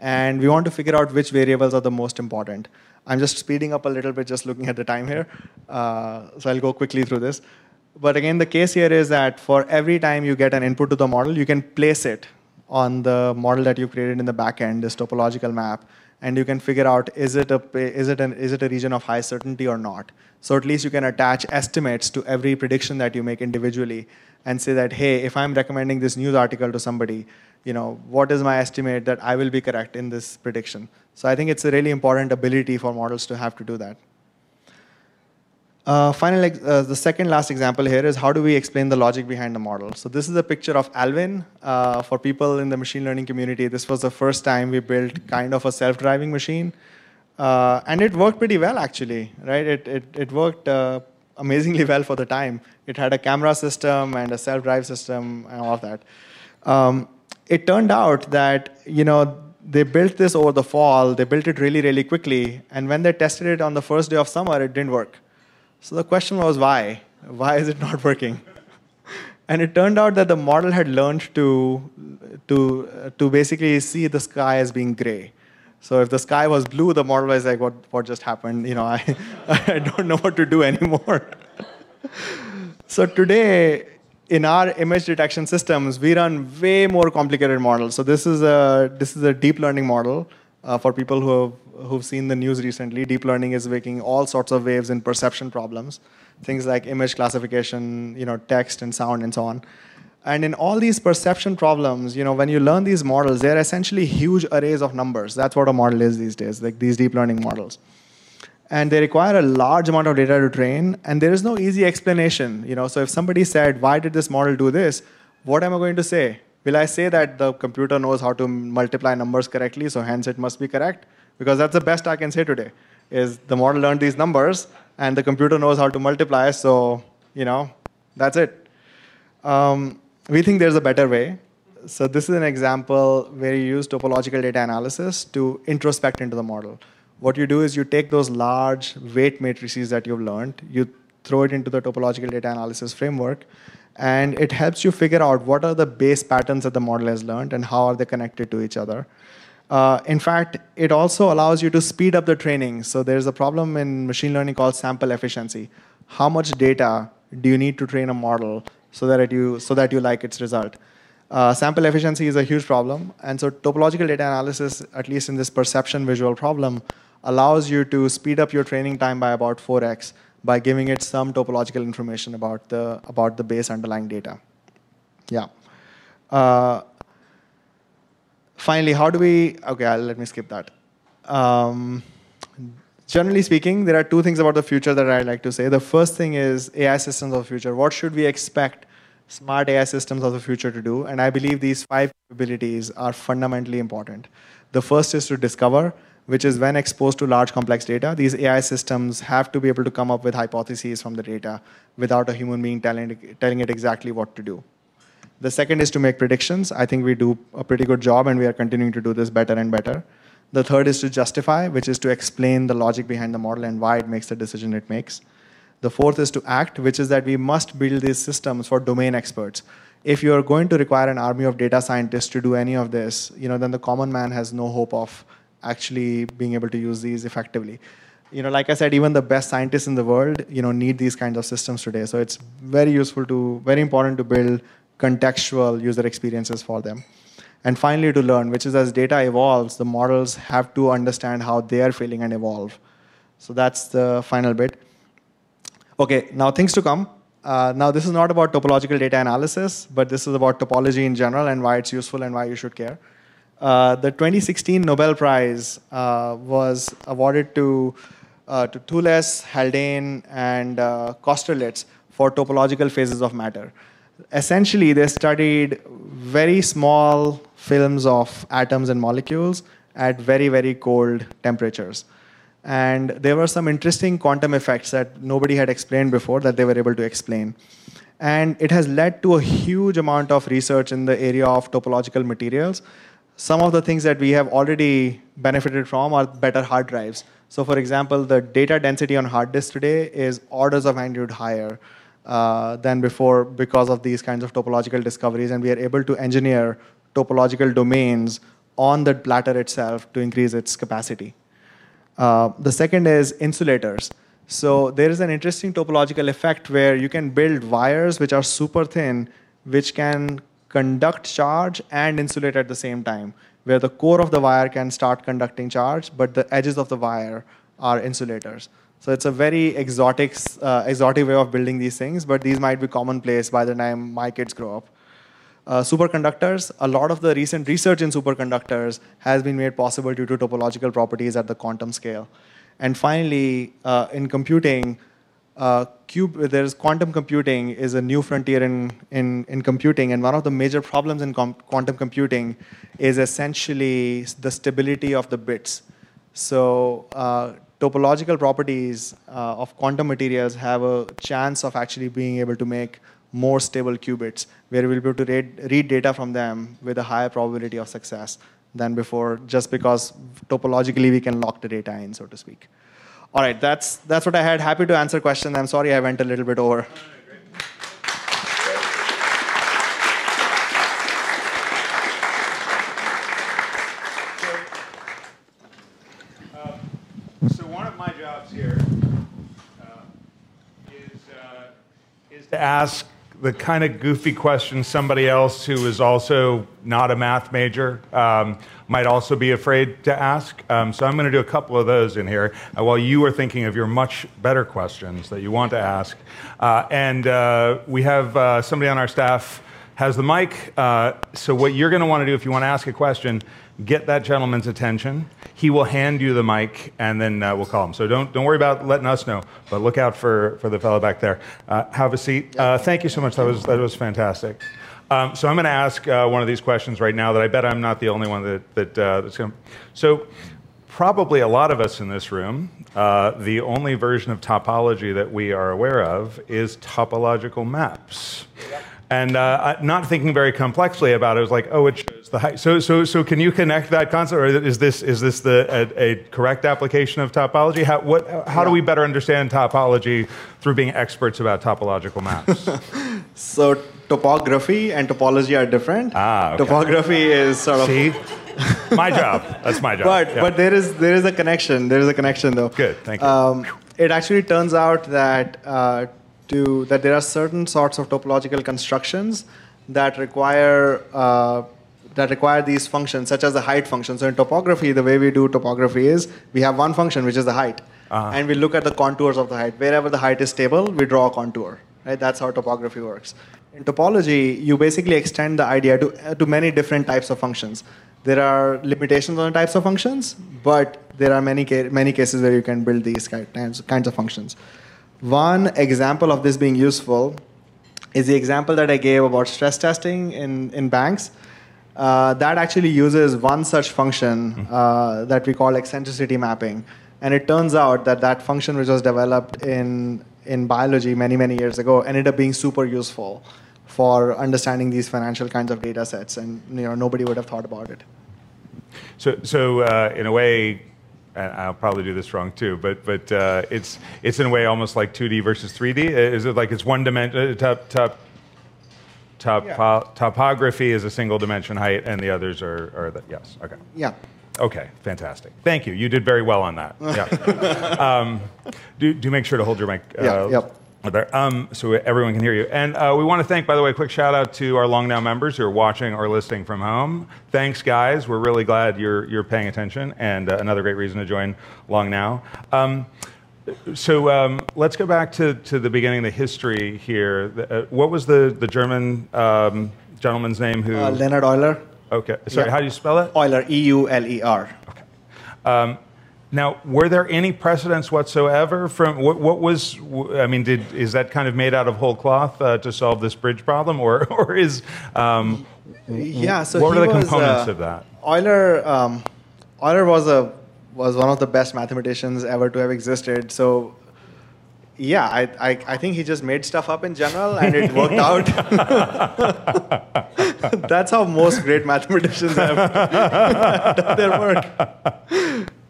A: and we want to figure out which variables are the most important. I'm just speeding up a little bit just looking at the time here, uh, so I'll go quickly through this. But again, the case here is that for every time you get an input to the model, you can place it on the model that you created in the backend, this topological map, and you can figure out is it a is it an is it a region of high certainty or not. So at least you can attach estimates to every prediction that you make individually, and say that hey, if I'm recommending this news article to somebody, you know what is my estimate that I will be correct in this prediction. So I think it's a really important ability for models to have to do that. Uh, finally, uh, the second last example here is how do we explain the logic behind the model. So this is a picture of ALVINN. Uh, for people in the machine learning community, this was the first time we built kind of a self-driving machine. Uh, and it worked pretty well, actually, right? It, it, it worked uh, amazingly well for the time. It had a camera system and a self-drive system and all of that. Um, it turned out that, you know, they built this over the fall. They built it really, really quickly. And when they tested it on the first day of summer, it didn't work. So the question was why? Why is it not working? and it turned out that the model had learned to, to, to basically see the sky as being gray. So if the sky was blue, the model was like, what, what just happened? You know, I, I don't know what to do anymore. so today, in our image detection systems, we run way more complicated models. So this is a, this is a deep learning model uh, for people who have who've seen the news recently, deep learning is making all sorts of waves in perception problems, things like image classification, you know, text and sound and so on. And in all these perception problems, you know, when you learn these models, they're essentially huge arrays of numbers. That's what a model is these days, like these deep learning models. And they require a large amount of data to train, and there is no easy explanation. You know, so if somebody said, "Why did this model do this?" What am I going to say? Will I say that the computer knows how to multiply numbers correctly, so hence it must be correct? because that's the best I can say today. Is the model learned these numbers and the computer knows how to multiply, so you know that's it. Um, we think there's a better way. So this is an example where you use topological data analysis to introspect into the model. What you do is you take those large weight matrices that you've learned, you throw it into the topological data analysis framework, and it helps you figure out what are the base patterns that the model has learned and how are they connected to each other. Uh, in fact, it also allows you to speed up the training. So there's a problem in machine learning called sample efficiency. How much data do you need to train a model so that, you, so that you like its result? Uh, sample efficiency is a huge problem. And so topological data analysis, at least in this perception visual problem, allows you to speed up your training time by about 4x by giving it some topological information about the, about the base underlying data. Yeah. Uh, finally, how do we, okay, I'll, let me skip that. Um, generally speaking, there are two things about the future that I'd like to say. The first thing is AI systems of the future. What should we expect smart AI systems of the future to do? And I believe these five capabilities are fundamentally important. The first is to discover, which is when exposed to large complex data, these AI systems have to be able to come up with hypotheses from the data without a human being telling, telling it exactly what to do. The second is to make predictions. I think we do a pretty good job, and we are continuing to do this better and better. The third is to justify, which is to explain the logic behind the model and why it makes the decision it makes. The fourth is to act, which is that we must build these systems for domain experts. If you're going to require an army of data scientists to do any of this, you know, then the common man has no hope of actually being able to use these effectively. you know, like I said, even the best scientists in the world, you know, need these kinds of systems today. So it's very useful to, very important to build contextual user experiences for them. And finally, to learn, which is as data evolves, the models have to understand how they are feeling and evolve. So that's the final bit. Okay, now things to come. Uh, now, this is not about topological data analysis, but this is about topology in general and why it's useful and why you should care. Uh, the 2016 Nobel Prize uh, was awarded to, uh, to Thouless, Haldane, and uh, Kosterlitz for topological phases of matter. Essentially, they studied very small films of atoms and molecules at very, very cold temperatures. And there were some interesting quantum effects that nobody had explained before that they were able to explain. And it has led to a huge amount of research in the area of topological materials. Some of the things that we have already benefited from are better hard drives. So for example, the data density on hard disk today is orders of magnitude higher uh, than before because of these kinds of topological discoveries. And we are able to engineer topological domains on the platter itself to increase its capacity. Uh, the second is insulators. So there is an interesting topological effect where you can build wires which are super thin, which can conduct charge and insulate at the same time, where the core of the wire can start conducting charge, but the edges of the wire are insulators. So it's a very exotic, uh, exotic way of building these things, but these might be commonplace by the time my kids grow up. Uh, superconductors, a lot of the recent research in superconductors has been made possible due to topological properties at the quantum scale. And finally, uh, in computing, uh, cube, there's quantum computing is a new frontier in, in, in computing. And one of the major problems in com quantum computing is essentially the stability of the bits. So uh, topological properties uh, of quantum materials have a chance of actually being able to make more stable qubits, where we'll be able to read, read data from them with a higher probability of success than before, just because topologically we can lock the data in, so to speak. All right, that's, that's what I had. Happy to answer questions. I'm sorry I went a little bit over.
B: So uh, one of my jobs here uh, is, uh, is to ask the kind of goofy questions somebody else who is also not a math major um, might also be afraid to ask. Um, so I'm going to do a couple of those in here uh, while you are thinking of your much better questions that you want to ask. Uh, and uh, we have uh, somebody on our staff has the mic. Uh, so what you're going to want to do if you want to ask a question, get that gentleman's attention. He will hand you the mic, and then uh, we'll call him. So don't, don't worry about letting us know, but look out for, for the fellow back there. Uh, have a seat. Uh, thank you so much. That was, that was fantastic. Um, so I'm going to ask uh, one of these questions right now that I bet I'm not the only one that, that, uh, that's going to. So probably a lot of us in this room, uh, the only version of topology that we are aware of is topological maps. And uh, not thinking very complexly about it, I was like, oh, it shows the height. So, so, so can you connect that concept, or is this, is this the, a, a correct application of topology? How, what, how do we better understand topology through being experts about topological maps?
A: so topography and topology are different.
B: Ah, okay.
A: Topography is sort of...
B: See? my job. That's my job.
A: But,
B: yeah.
A: but there, is, there is a connection. There is a connection, though.
B: Good, thank you.
A: Um, it actually turns out that uh, to that there are certain sorts of topological constructions that require uh, that require these functions, such as the height function. So in topography, the way we do topography is we have one function, which is the height,
B: Uh-huh.
A: and we look at the contours of the height. Wherever the height is stable, we draw a contour. Right? That's how topography works. In topology, you basically extend the idea to uh, to many different types of functions. There are limitations on the types of functions, but there are many ca- many cases where you can build these kinds kinds of functions. One example of this being useful is the example that I gave about stress testing in, in banks. Uh, that actually uses one such function uh, that we call eccentricity mapping. And it turns out that that function, which was developed in, in biology many, many years ago, ended up being super useful for understanding these financial kinds of data sets. And you know, nobody would have thought about it.
B: So, so uh, in a way, and I'll probably do this wrong too, but but uh, it's it's in a way almost like 2D versus 3D. Is it like it's one dimension? Top top top
A: Yeah.
B: topography is a single dimension height, and the others are are the, yes. Okay.
A: Yeah.
B: Okay, fantastic. Thank you. You did very well on that. Yeah. um, do, do make sure to hold your mic. Uh,
A: Yeah, yep.
B: There, um, so everyone can hear you. And uh, we want to thank, by the way, a quick shout out to our Long Now members who are watching or listening from home. Thanks, guys. We're really glad you're, you're paying attention, and uh, another great reason to join Long Now. Um, so um, let's go back to, to the beginning of the history here. The- uh, what was the, the German um, gentleman's name who.
A: Uh, Leonhard Euler.
B: okay, sorry,
A: yeah.
B: how do you spell it?
A: Euler, E U L E R.
B: Now, were there any precedents whatsoever from what, what was? I mean, did is that kind of made out of whole cloth uh, to solve this bridge problem, or or is um,
A: Yeah, so
B: what
A: he
B: are the
A: was,
B: components
A: uh,
B: of that?
A: Euler, um, Euler was a was one of the best mathematicians ever to have existed. So, yeah, I, I, I think he just made stuff up in general, and it worked out. That's how most great mathematicians have done their work.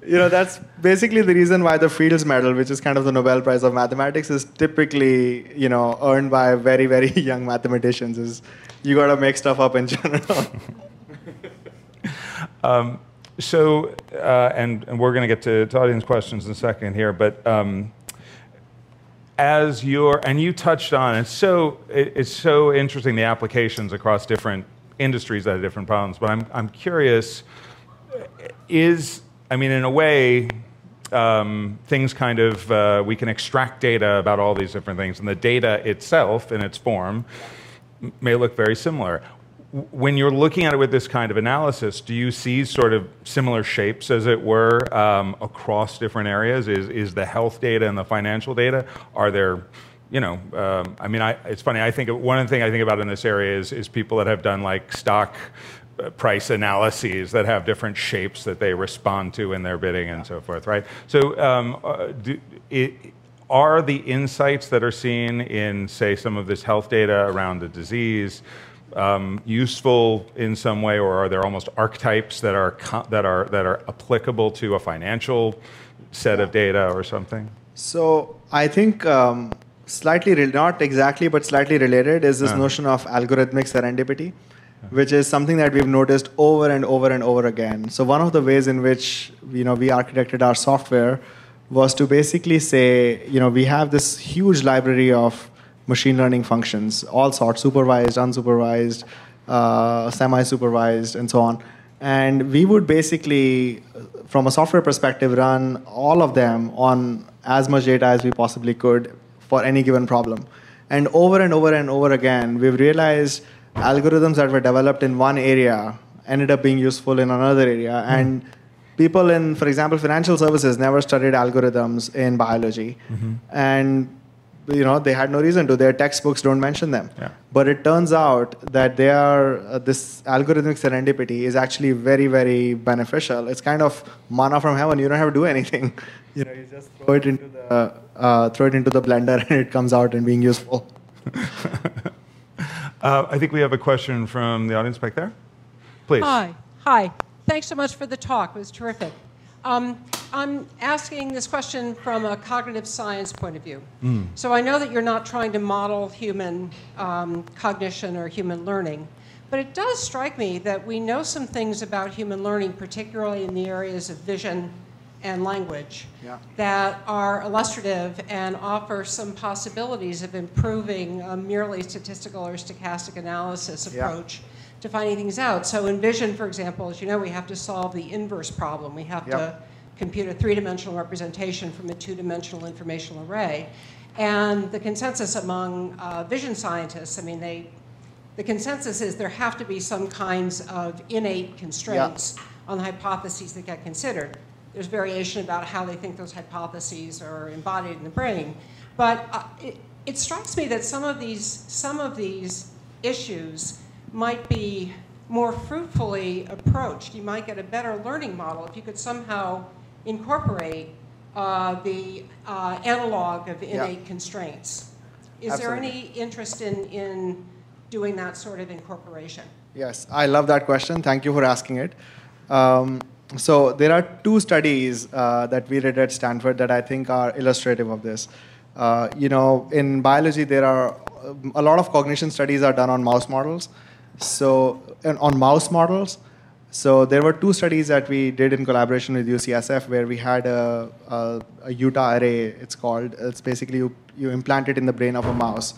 A: You know, that's basically the reason why the Fields Medal, which is kind of the Nobel Prize of mathematics, is typically you know earned by very very young mathematicians. Is you got to make stuff up in general.
B: So, uh, and, and we're going to get to, audience questions in a second here, but um, as you're, and you touched on, it's so, it, it's so interesting the applications across different industries that have different problems, but I'm, I'm curious, is, I mean, in a way, um, things kind of, uh, we can extract data about all these different things, and the data itself in its form may look very similar. When you're looking at it with this kind of analysis, do you see sort of similar shapes, as it were, um, across different areas? Is, is the health data and the financial data, are there, you know, um, I mean, I, it's funny, I think, one of the things I think about in this area is, is people that have done like stock price analyses that have different shapes that they respond to in their bidding and so forth, right? So, um, uh, do, it, are the insights that are seen in, say, some of this health data around the disease um, useful in some way, or are there almost archetypes that are that are that are applicable to a financial set of data or something?
A: So I think um, slightly, not exactly, but slightly related is this
B: Uh.
A: notion of algorithmic serendipity, which is something that we've noticed over and over and over again. So one of the ways in which you know we architected our software was to basically say, you know, we have this huge library of machine learning functions, all sorts, supervised, unsupervised, uh, semi-supervised, and so on. And we would basically, from a software perspective, run all of them on as much data as we possibly could for any given problem. And over and over and over again, we've realized algorithms that were developed in one area ended up being useful in another area. And people in, for example, financial services never studied algorithms in biology. And you know they had no reason to. Their textbooks don't mention them.
B: Yeah.
A: but it turns out that they are uh, this algorithmic serendipity is actually very very beneficial. It's kind of manna from heaven. You don't have to do anything. You know you just throw it into the uh, throw it into the blender and it comes out and being useful
B: Uh, I think we have a question from the audience back there. Please.
C: Hi. Hi. Thanks so much for the talk. It was terrific. Um, I'm asking this question from a cognitive science point of view. So I know that you're not trying to model human um, cognition or human learning, but it does strike me that we know some things about human learning, particularly in the areas of vision and language,
A: Yeah.
C: that are illustrative and offer some possibilities of improving a merely statistical or stochastic analysis
A: Yeah.
C: approach to finding things out. So in vision, for example, as you know, we have to solve the inverse problem. We have to compute a three-dimensional representation from a two-dimensional informational array. And the consensus among uh, vision scientists, I mean, they, the consensus is there have to be some kinds of innate constraints on the hypotheses that get considered. There's variation about how they think those hypotheses are embodied in the brain. But uh, it, it strikes me that some of these, some of these issues might be more fruitfully approached. You might get a better learning model if you could somehow incorporate uh, the uh, analog of innate constraints. Is there any interest in, in doing that sort of incorporation?
A: Yes, I love that question. Thank you for asking it. Um, so there are two studies uh, that we did at Stanford that I think are illustrative of this. Uh, you know, in biology, there are a lot of cognition studies are done on mouse models. So on mouse models, So there were two studies that we did in collaboration with UCSF where we had a, a, a Utah array, it's called. It's basically you, you implant it in the brain of a mouse,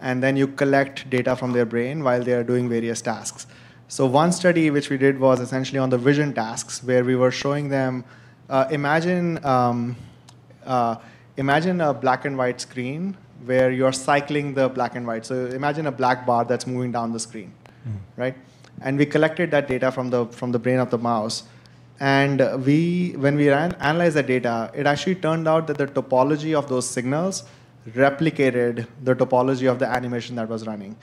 A: and then you collect data from their brain while they are doing various tasks. So one study which we did was essentially on the vision tasks where we were showing them, uh, imagine, um, uh, imagine a black and white screen where you're cycling the black and white. So imagine a black bar that's moving down the screen, mm. right? and we collected that data from the from the brain of the mouse and we when we ran, analyzed the data it actually turned out that the topology of those signals replicated the topology of the animation that was running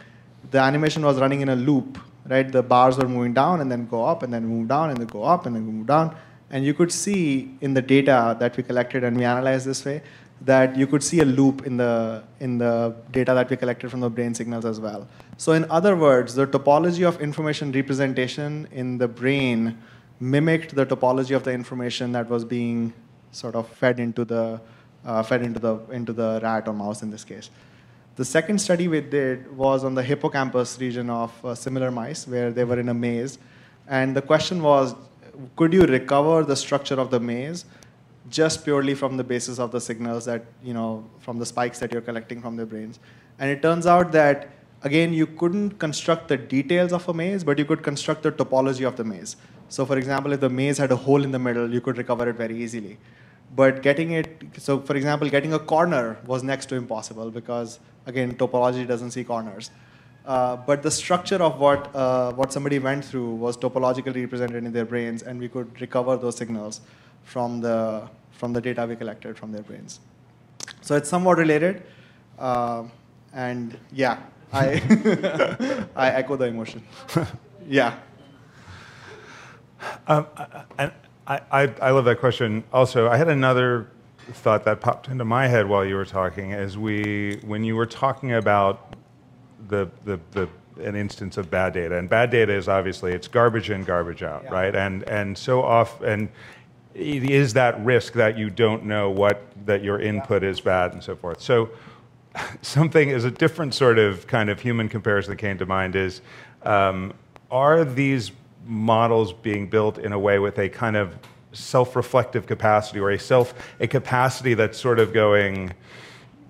A: the animation was running in a loop right the bars were moving down and then go up and then move down and then go up and then move down and you could see in the data that we collected and we analyzed this way that you could see a loop in the, in the data that we collected from the brain signals as well. So in other words, the topology of information representation in the brain mimicked the topology of the information that was being sort of fed into the, uh, fed into the, into the rat or mouse in this case. The second study we did was on the hippocampus region of uh, similar mice where they were in a maze. And the question was, could you recover the structure of the maze just purely from the basis of the signals that, you know, from the spikes that you're collecting from their brains. And it turns out that, again, you couldn't construct the details of a maze, but you could construct the topology of the maze. So for example, if the maze had a hole in the middle, you could recover it very easily. But getting it, so for example, getting a corner was next to impossible because, again, topology doesn't see corners. Uh, but the structure of what, uh, what somebody went through was topologically represented in their brains, and we could recover those signals from the, from the data we collected from their brains. So it's somewhat related. Uh, and yeah, I, I echo the emotion. yeah.
B: Um, I, I, I love that question. Also, I had another thought that popped into my head while you were talking is we, when you were talking about the, the, the an instance of bad data. And bad data is obviously it's garbage in, garbage out, yeah. right? And and so off and is that risk that you don't know what that your input is bad and so forth. So something is a different sort of kind of human comparison that came to mind is um, are these models being built in a way with a kind of self-reflective capacity or a self a capacity that's sort of going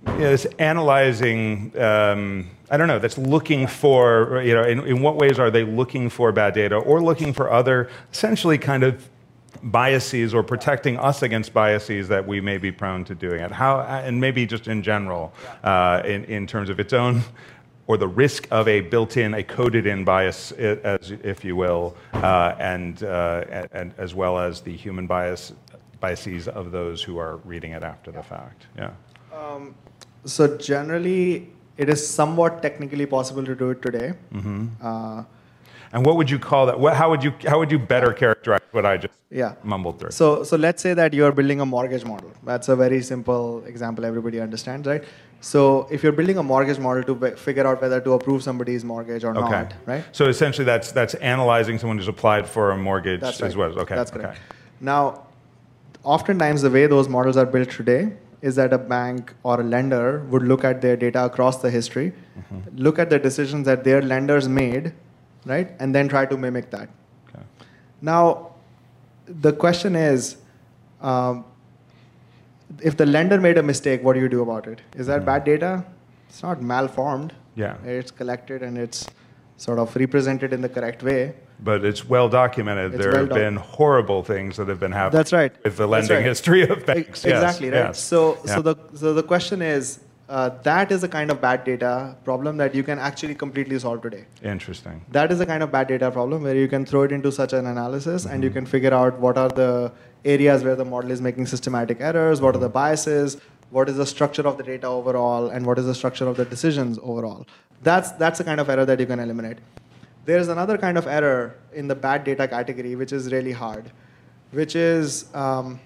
B: you know, it's analyzing um, i don't know that's looking for you know in, in what ways are they looking for bad data or looking for other essentially kind of biases or protecting us against biases that we may be prone to doing it? How, and maybe just in general, uh, in, in terms of its own, or the risk of a built-in, a coded-in bias, as, if you will, uh, and, uh, and as well as the human bias, biases of those who are reading it after the fact. Yeah. Um,
A: so generally, it is somewhat technically possible to do it today. Mm-hmm. Uh,
B: and what would you call that? What, how, would you, how would you better characterize what I just yeah. mumbled through?
A: So, so let's say that you're building a mortgage model. That's a very simple example everybody understands, right? So if you're building a mortgage model to figure out whether to approve somebody's mortgage or okay. not, right?
B: So essentially that's, that's analyzing someone who's applied for a mortgage
A: that's right.
B: as well. Okay.
A: That's correct. Okay. Now, oftentimes the way those models are built today is that a bank or a lender would look at their data across the history, mm-hmm. look at the decisions that their lenders made right? And then try to mimic that. Okay. Now, the question is, um, if the lender made a mistake, what do you do about it? Is that mm. bad data? It's not malformed.
B: Yeah.
A: It's collected and it's sort of represented in the correct way.
B: But it's well documented. It's there well have doc- been horrible things that have been happening.
A: That's right.
B: With the lending right. history of banks.
A: Exactly
B: yes.
A: right.
B: Yes.
A: So, yeah. so the so the question is, uh, that is a kind of bad data problem that you can actually completely solve today.
B: Interesting.
A: That is a kind of bad data problem where you can throw it into such an analysis mm-hmm. and you mm-hmm. can figure out what are the areas where the model is making systematic errors, what are the biases, what is the structure of the data overall, and what is the structure of the decisions overall. That's, that's the kind of error that you can eliminate. There is another kind of error in the bad data category, which is really hard, which is um,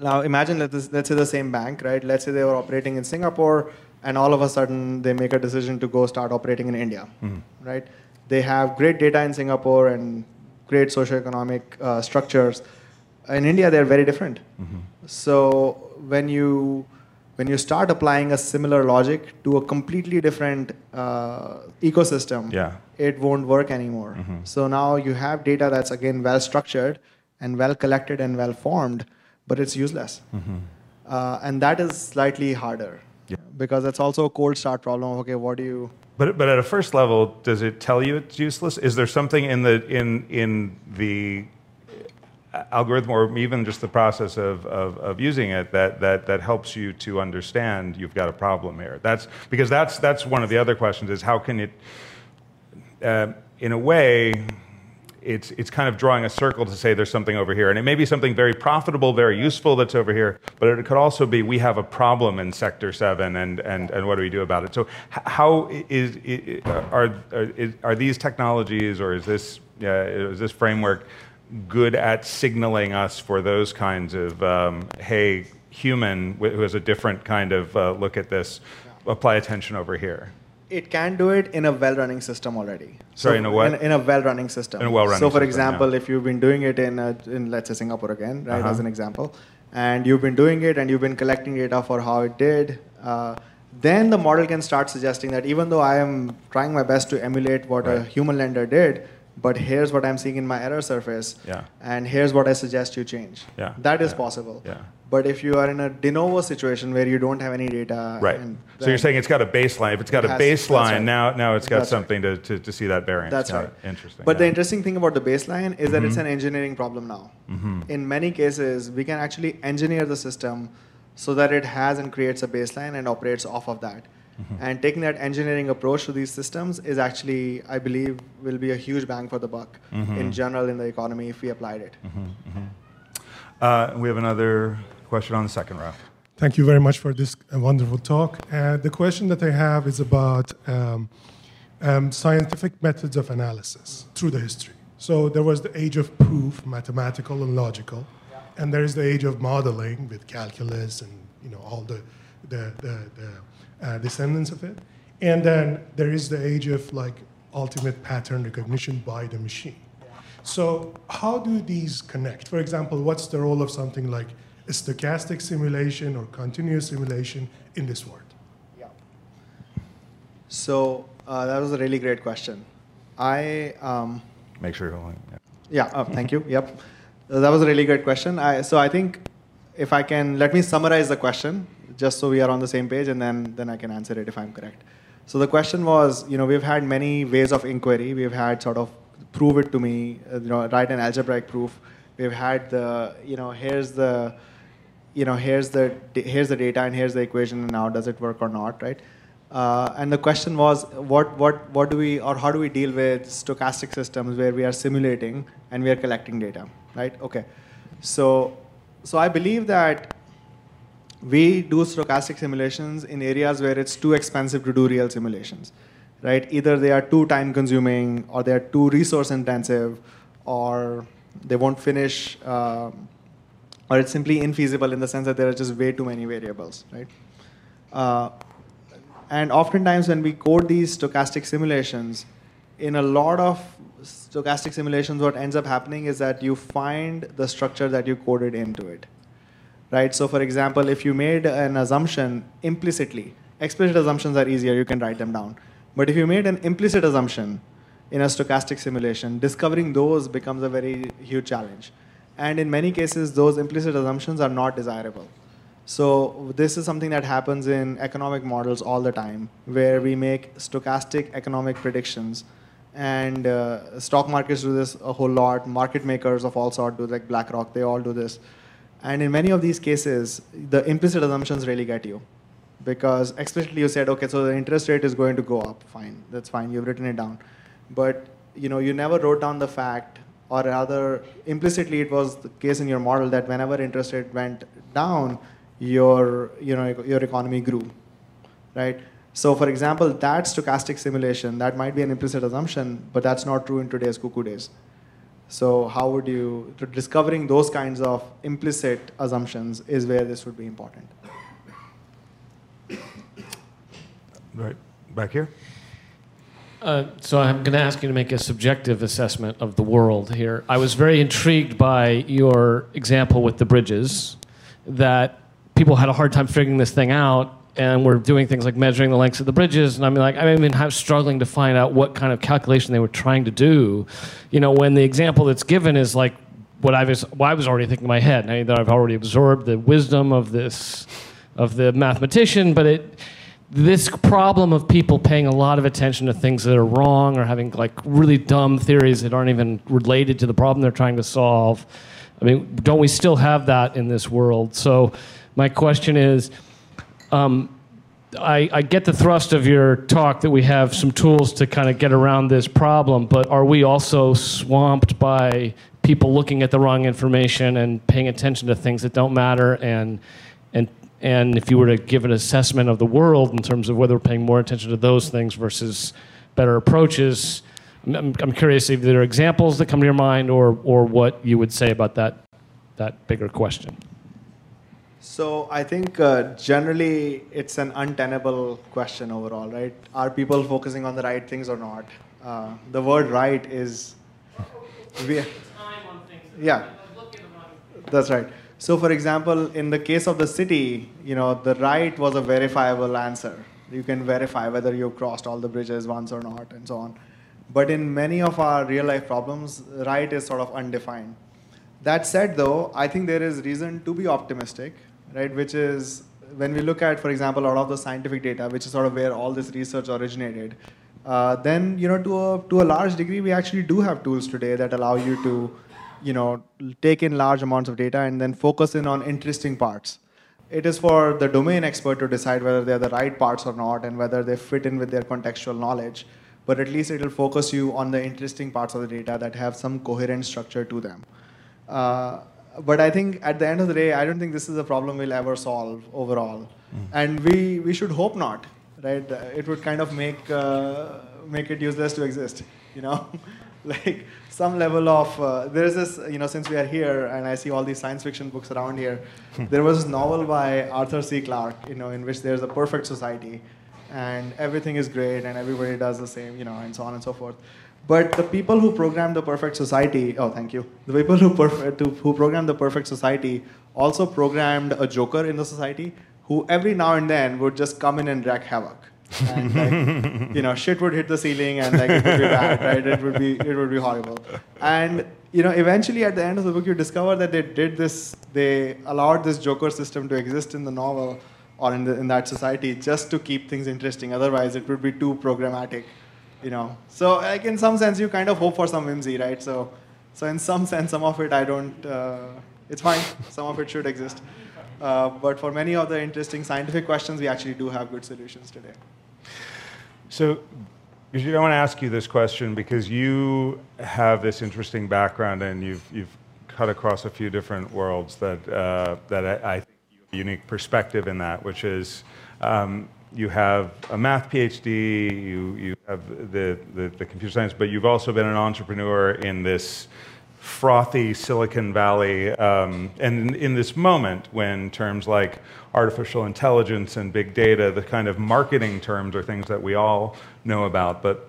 A: now imagine let's, let's say the same bank, right? Let's say they were operating in Singapore, and all of a sudden they make a decision to go start operating in India, mm. right? They have great data in Singapore and great socioeconomic uh, structures. In India, they're very different. Mm-hmm. So when you when you start applying a similar logic to a completely different uh, ecosystem,
B: Yeah.
A: it won't work anymore. So now you have data that's again well structured and well collected and well formed, but it's useless. Uh, and that is slightly harder
B: Yeah.
A: because it's also a cold start problem. Okay, what do you?
B: But, but at a first level, does it tell you it's useless? Is there something in the, in, in the algorithm or even just the process of, of, of using it that, that, that helps you to understand you've got a problem here? That's, because that's, that's one of the other questions is how can it, uh, in a way, it's, it's kind of drawing a circle to say there's something over here. And it may be something very profitable, very useful that's over here, but it could also be we have a problem in Sector 7 and, and, and what do we do about it? So, how is, are, are, are these technologies or is this, uh, is this framework good at signaling us for those kinds of, um, hey, human wh- who has a different kind of uh, look at this, apply attention over here?
A: It can do it in a well-running system already.
B: Sorry, in a what?
A: In, in a well-running system.
B: In a well-running
A: So, for
B: system,
A: example,
B: yeah.
A: if you've been doing it in, a, in let's say Singapore again, right,
B: Uh-huh.
A: as an example, and you've been doing it and you've been collecting data for how it did, uh, then the model can start suggesting that even though I am trying my best to emulate what a human lender did, but here's what I'm seeing in my error surface,
B: Yeah.
A: and here's what I suggest you change.
B: Yeah,
A: That is
B: yeah,
A: possible.
B: yeah.
A: But if you are in a de novo situation where you don't have any data,
B: Right.
A: and
B: So you're saying it's got a baseline. If it's got
A: It
B: a
A: has- that's
B: baseline,
A: right.
B: now now it's got
A: That's right.
B: something to, to, to see that variance.
A: That's right.
B: Interesting.
A: But the interesting thing about the baseline is that it's
B: Mm-hmm.
A: an engineering problem now. In many cases, we can actually engineer the system so that it has and creates a baseline and operates off of that.
B: Mm-hmm.
A: And taking that engineering approach to these systems is actually, I believe, will be a huge bang for the buck
B: Mm-hmm.
A: in general in the economy if we applied it.
B: Uh, we have another question on the second row.
D: Thank you very much for this uh, wonderful talk. Uh, the question that I have is about um, um, scientific methods of analysis through the history. So there was the age of proof, mathematical and logical, and there is the age of modeling with calculus and you know all the the, the, the uh, descendants of it. And then there is the age of like ultimate pattern recognition by the machine. So how do these connect? For example, what's the role of something like a stochastic simulation or continuous simulation in this world? Yeah.
A: So uh, that was a really great question. I um,
B: Make sure you're holding. Yeah.
A: Yeah, oh, thank you. Yep. That was a really great question. I, so I think if I can, let me summarize the question just so we are on the same page and then, then I can answer it if I'm correct. So the question was, you know, we've had many ways of inquiry. We've had sort of prove it to me, uh, you know, write an algebraic proof. We've had the, you know, here's the, you know, here's the, here's the data and here's the equation and now does it work or not, right? Uh, and the question was, what, what, what do we, or how do we deal with stochastic systems where we are simulating and we are collecting data, right? Okay. So, so I believe that we do stochastic simulations in areas where it's too expensive to do real simulations, right? Either they are too time consuming or they are too resource intensive or they won't finish um, or it's simply infeasible in the sense that there are just way too many variables, right? Uh, and oftentimes when we code these stochastic simulations, in a lot of stochastic simulations, what ends up happening is that you find the structure that you coded into it. Right? So for example, if you made an assumption implicitly, explicit assumptions are easier, you can write them down. But if you made an implicit assumption in a stochastic simulation, discovering those becomes a very huge challenge. And in many cases, those implicit assumptions are not desirable. So this is something that happens in economic models all the time, where we make stochastic economic predictions, and uh, stock markets do this a whole lot. Market makers of all sorts do, like BlackRock, they all do this. And in many of these cases, the implicit assumptions really get you, because explicitly you said, okay, so the interest rate is going to go up. Fine, that's fine. You've written it down, but you know you never wrote down the fact or rather implicitly it was the case in your model that whenever interest rate went down your you know your economy grew right? So for example that stochastic simulation that might be an implicit assumption but that's not true in today's cuckoo days so how would you discovering those kinds of implicit assumptions is where this would be important
B: Right back here.
E: Uh, so I'm going to ask you to make a subjective assessment of the world here. I was very intrigued by your example with the bridges, that people had a hard time figuring this thing out. And we're doing things like measuring the lengths of the bridges, and I'm like, I'm even struggling to find out what kind of calculation they were trying to do. You know, when the example that's given is like what I was, what I was already thinking in my head. I that I've already absorbed the wisdom of this, of the mathematician, but it, this problem of people paying a lot of attention to things that are wrong or having like really dumb theories that aren't even related to the problem they're trying to solve. I mean, don't we still have that in this world? So, my question is um, I, I, get the thrust of your talk that we have some tools to kind of get around this problem, but are we also swamped by people looking at the wrong information and paying attention to things that don't matter and and and if you were to give an assessment of the world in terms of whether we're paying more attention to those things versus better approaches, I'm, I'm curious if there are examples that come to your mind or, or what you would say about that, that bigger question.
A: So I think uh, generally it's an untenable question overall, right? Are people focusing on the right things or not? Uh, the word right is... We, yeah, that's right. So, for example, in the case of the city, you know, the right was a verifiable answer. You can verify whether you've crossed all the bridges once or not, and so on. But in many of our real life problems, right is sort of undefined. That said, though, I think there is reason to be optimistic, right? Which is when we look at, for example, a lot of the scientific data, which is sort of where all this research originated, uh, then you know, to a to a large degree, we actually do have tools today that allow you to you know, take in large amounts of data and then focus in on interesting parts. It is for the domain expert to decide whether they're the right parts or not and whether they fit in with their contextual knowledge. But at least it'll focus you on the interesting parts of the data that have some coherent structure to them. Uh, but I think at the end of the day, I don't think this is a problem we'll ever solve overall. Mm. And we, we should hope not, right? It would kind of make, uh, make it useless to exist, you know? like some level of uh, there is this you know since we are here and I see all these science fiction books around here, there was this novel by Arthur C. Clarke, you know, in which there's a perfect society, and everything is great and everybody does the same, you know, and so on and so forth. But the people who programmed the perfect society, oh, thank you. The people who, who programmed the perfect society also programmed a joker in the society who every now and then would just come in and wreak havoc and like, you know, shit would hit the ceiling and like it would be bad, right? It would be it would be horrible. And you know, eventually at the end of the book, you discover that they did this. They allowed this Joker system to exist in the novel or in the, in that society just to keep things interesting. Otherwise, it would be too programmatic, you know. So like in some sense, you kind of hope for some whimsy, right? So, so in some sense, some of it I don't. Uh, it's fine. Some of it should exist. Uh, but for many of the interesting scientific questions, we actually do have good solutions today.
B: So, Gurjeet, I want to ask you this question because you have this interesting background and you've, you've cut across a few different worlds that, uh, that I, I, think you have a unique perspective in that, which is um, you have a math PhD, you, you have the, the, the computer science, but you've also been an entrepreneur in this frothy Silicon Valley. Um, and in, in, this moment, when terms like artificial intelligence and big data, the kind of marketing terms are things that we all know about, but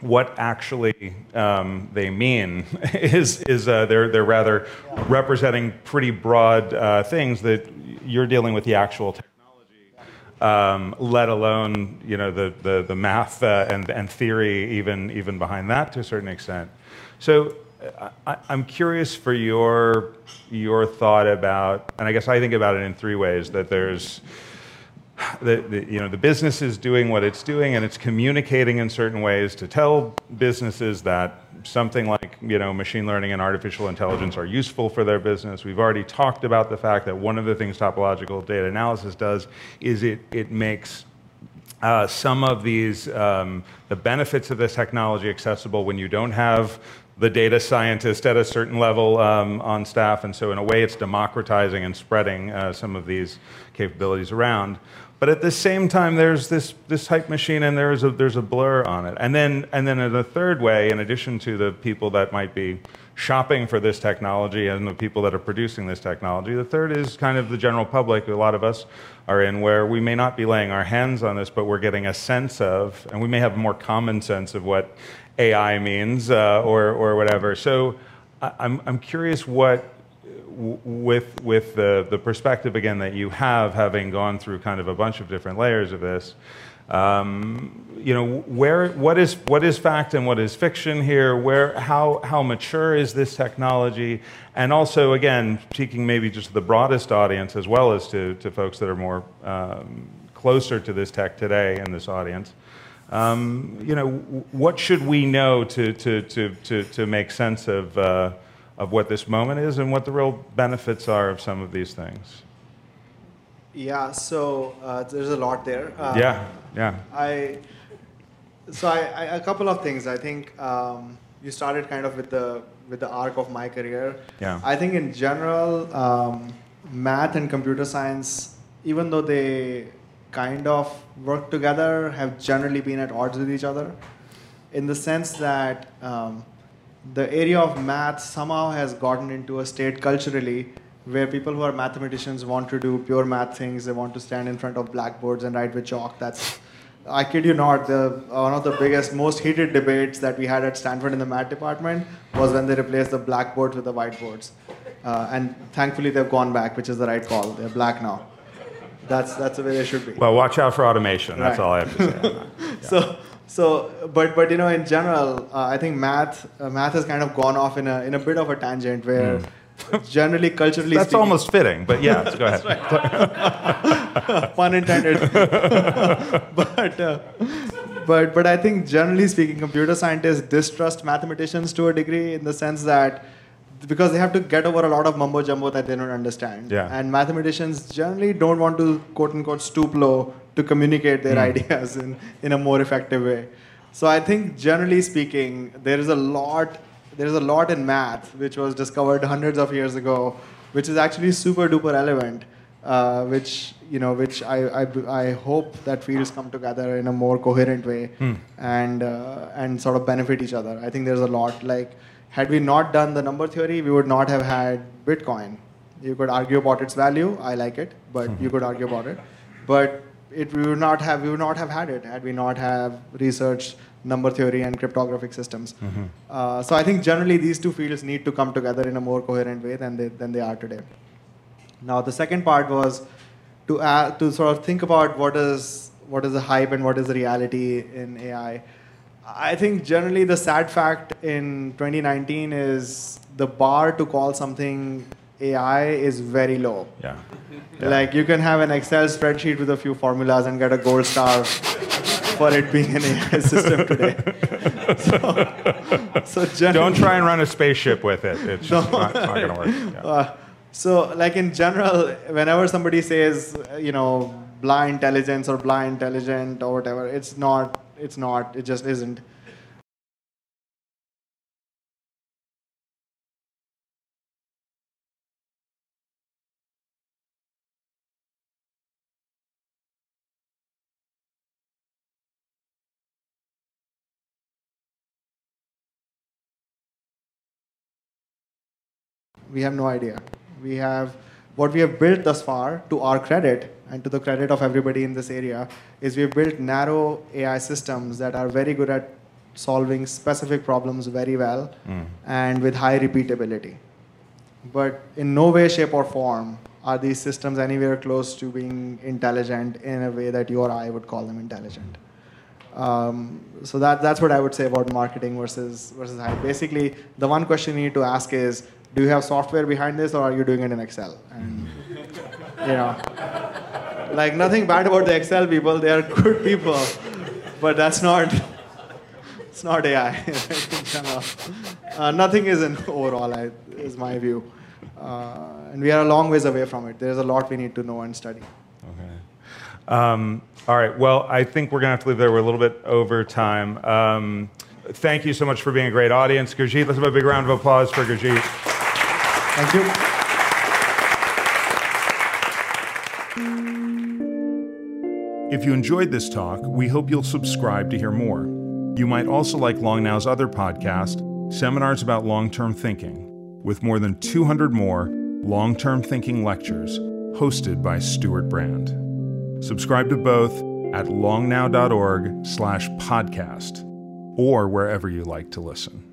B: what actually um, they mean is, is uh, they're, they're rather representing pretty broad uh, things that you're dealing with the actual technology. Um, let alone you know the, the, the math uh, and, and theory even, even behind that to a certain extent. So I, am curious for your your thought about, and I guess I think about it in three ways. That there's the, the, you know the business is doing what it's doing, and it's communicating in certain ways to tell businesses that something like you know machine learning and artificial intelligence are useful for their business. We've already talked about the fact that one of the things topological data analysis does is it it makes uh, some of these, um, the benefits of this technology accessible when you don't have the data scientist at a certain level um, on staff. And so, in a way, it's democratizing and spreading uh, some of these capabilities around. But at the same time, there's this, this hype machine and there's a, there's a blur on it. And then, and then in a third way, in addition to the people that might be shopping for this technology and the people that are producing this technology, the third is kind of the general public, a lot of us are in, where we may not be laying our hands on this, but we're getting a sense of, and we may have a more common sense of what AI means uh, or, or whatever. So I'm, I'm curious what, with, with the, the perspective, again, that you have, having gone through kind of a bunch of different layers of this, um, you know, where, what, is, what is fact and what is fiction here? Where, how, how mature is this technology? And also, again, speaking maybe just to the broadest audience as well as to, to folks that are more um, closer to this tech today in this audience, um, you know, what should we know to, to, to, to, to make sense of, uh, of what this moment is and what the real benefits are of some of these things?
A: Yeah, so uh, there's a lot there. Uh,
B: yeah, yeah.
A: I so I, I, a couple of things. I think um, you started kind of with the with the arc of my career.
B: Yeah.
A: I think in general, um, math and computer science, even though they kind of work together, have generally been at odds with each other, in the sense that um, the area of math somehow has gotten into a state culturally where people who are mathematicians want to do pure math things. They want to stand in front of blackboards and write with chalk. That's I kid you not, the, one of the biggest, most heated debates that we had at Stanford in the math department was when they replaced the blackboards with the whiteboards. Uh, and thankfully, they've gone back, which is the right call. They're black now. That's, that's the way they should be.
B: Well, watch out for automation. That's
A: Right.
B: all I have to say. Yeah.
A: So, so, but, but you know, in general, uh, I think math, uh, math has kind of gone off in a, in a bit of a tangent where generally, culturally
B: That's
A: speaking,
B: almost fitting, but yeah, go ahead.
A: pun intended. but, uh, but, but I think generally speaking, computer scientists distrust mathematicians to a degree in the sense that because they have to get over a lot of mumbo jumbo that they don't understand.
B: Yeah.
A: And mathematicians generally don't want to quote unquote stoop low to communicate their ideas in, in a more effective way. So I think generally speaking, there is a lot there is a lot in math which was discovered hundreds of years ago, which is actually super duper relevant, uh, which you know, which I, I, I hope that fields come together in a more coherent way and uh, and sort of benefit each other. I think there's a lot like had we not done the number theory, we would not have had Bitcoin. You could argue about its value. I like it, but you could argue about it. But it we would not have we would not have had it had we not have researched number theory and cryptographic systems. Uh, so I think generally these two fields need to come together in a more coherent way than they than they are today. Now the second part was to add, to sort of think about what is what is the hype and what is the reality in AI. I think generally the sad fact in 2019 is the bar to call something AI is very low.
B: Yeah. Yeah.
A: Like you can have an Excel spreadsheet with a few formulas and get a gold star for it being an AI system today. so, so
B: Don't try and run a spaceship with it. It's just not, not going to work. Yeah.
A: uh, so, like in general, whenever somebody says, you know, blind intelligence or blind intelligent or whatever, it's not. It's not. It just isn't. We have no idea. We have what we have built thus far, to our credit and to the credit of everybody in this area, is we've built narrow AI systems that are very good at solving specific problems very well and with high repeatability. But in no way, shape, or form are these systems anywhere close to being intelligent in a way that you or I would call them intelligent. Um, so that, that's what I would say about marketing versus versus hype. Basically, the one question you need to ask is, do you have software behind this, or are you doing it in Excel? And you know, like nothing bad about the Excel people; they are good people, but that's not it's not AI. Uh, nothing is in overall, I, is my view, uh, and we are a long ways away from it. There's a lot we need to know and study.
B: Okay. Um, all right. Well, I think we're going to have to leave there. We're a little bit over time. Um, thank you so much for being a great audience. Gurjeet, let's have a big round of applause for Gurjeet.
A: Thank you.
B: If you enjoyed this talk, we hope you'll subscribe to hear more. You might also like Long Now's other podcast, Seminars About Long Term Thinking, with more than 200 more long term thinking lectures hosted by Stewart Brand. Subscribe to both at longnow.org slash podcast or wherever you like to listen.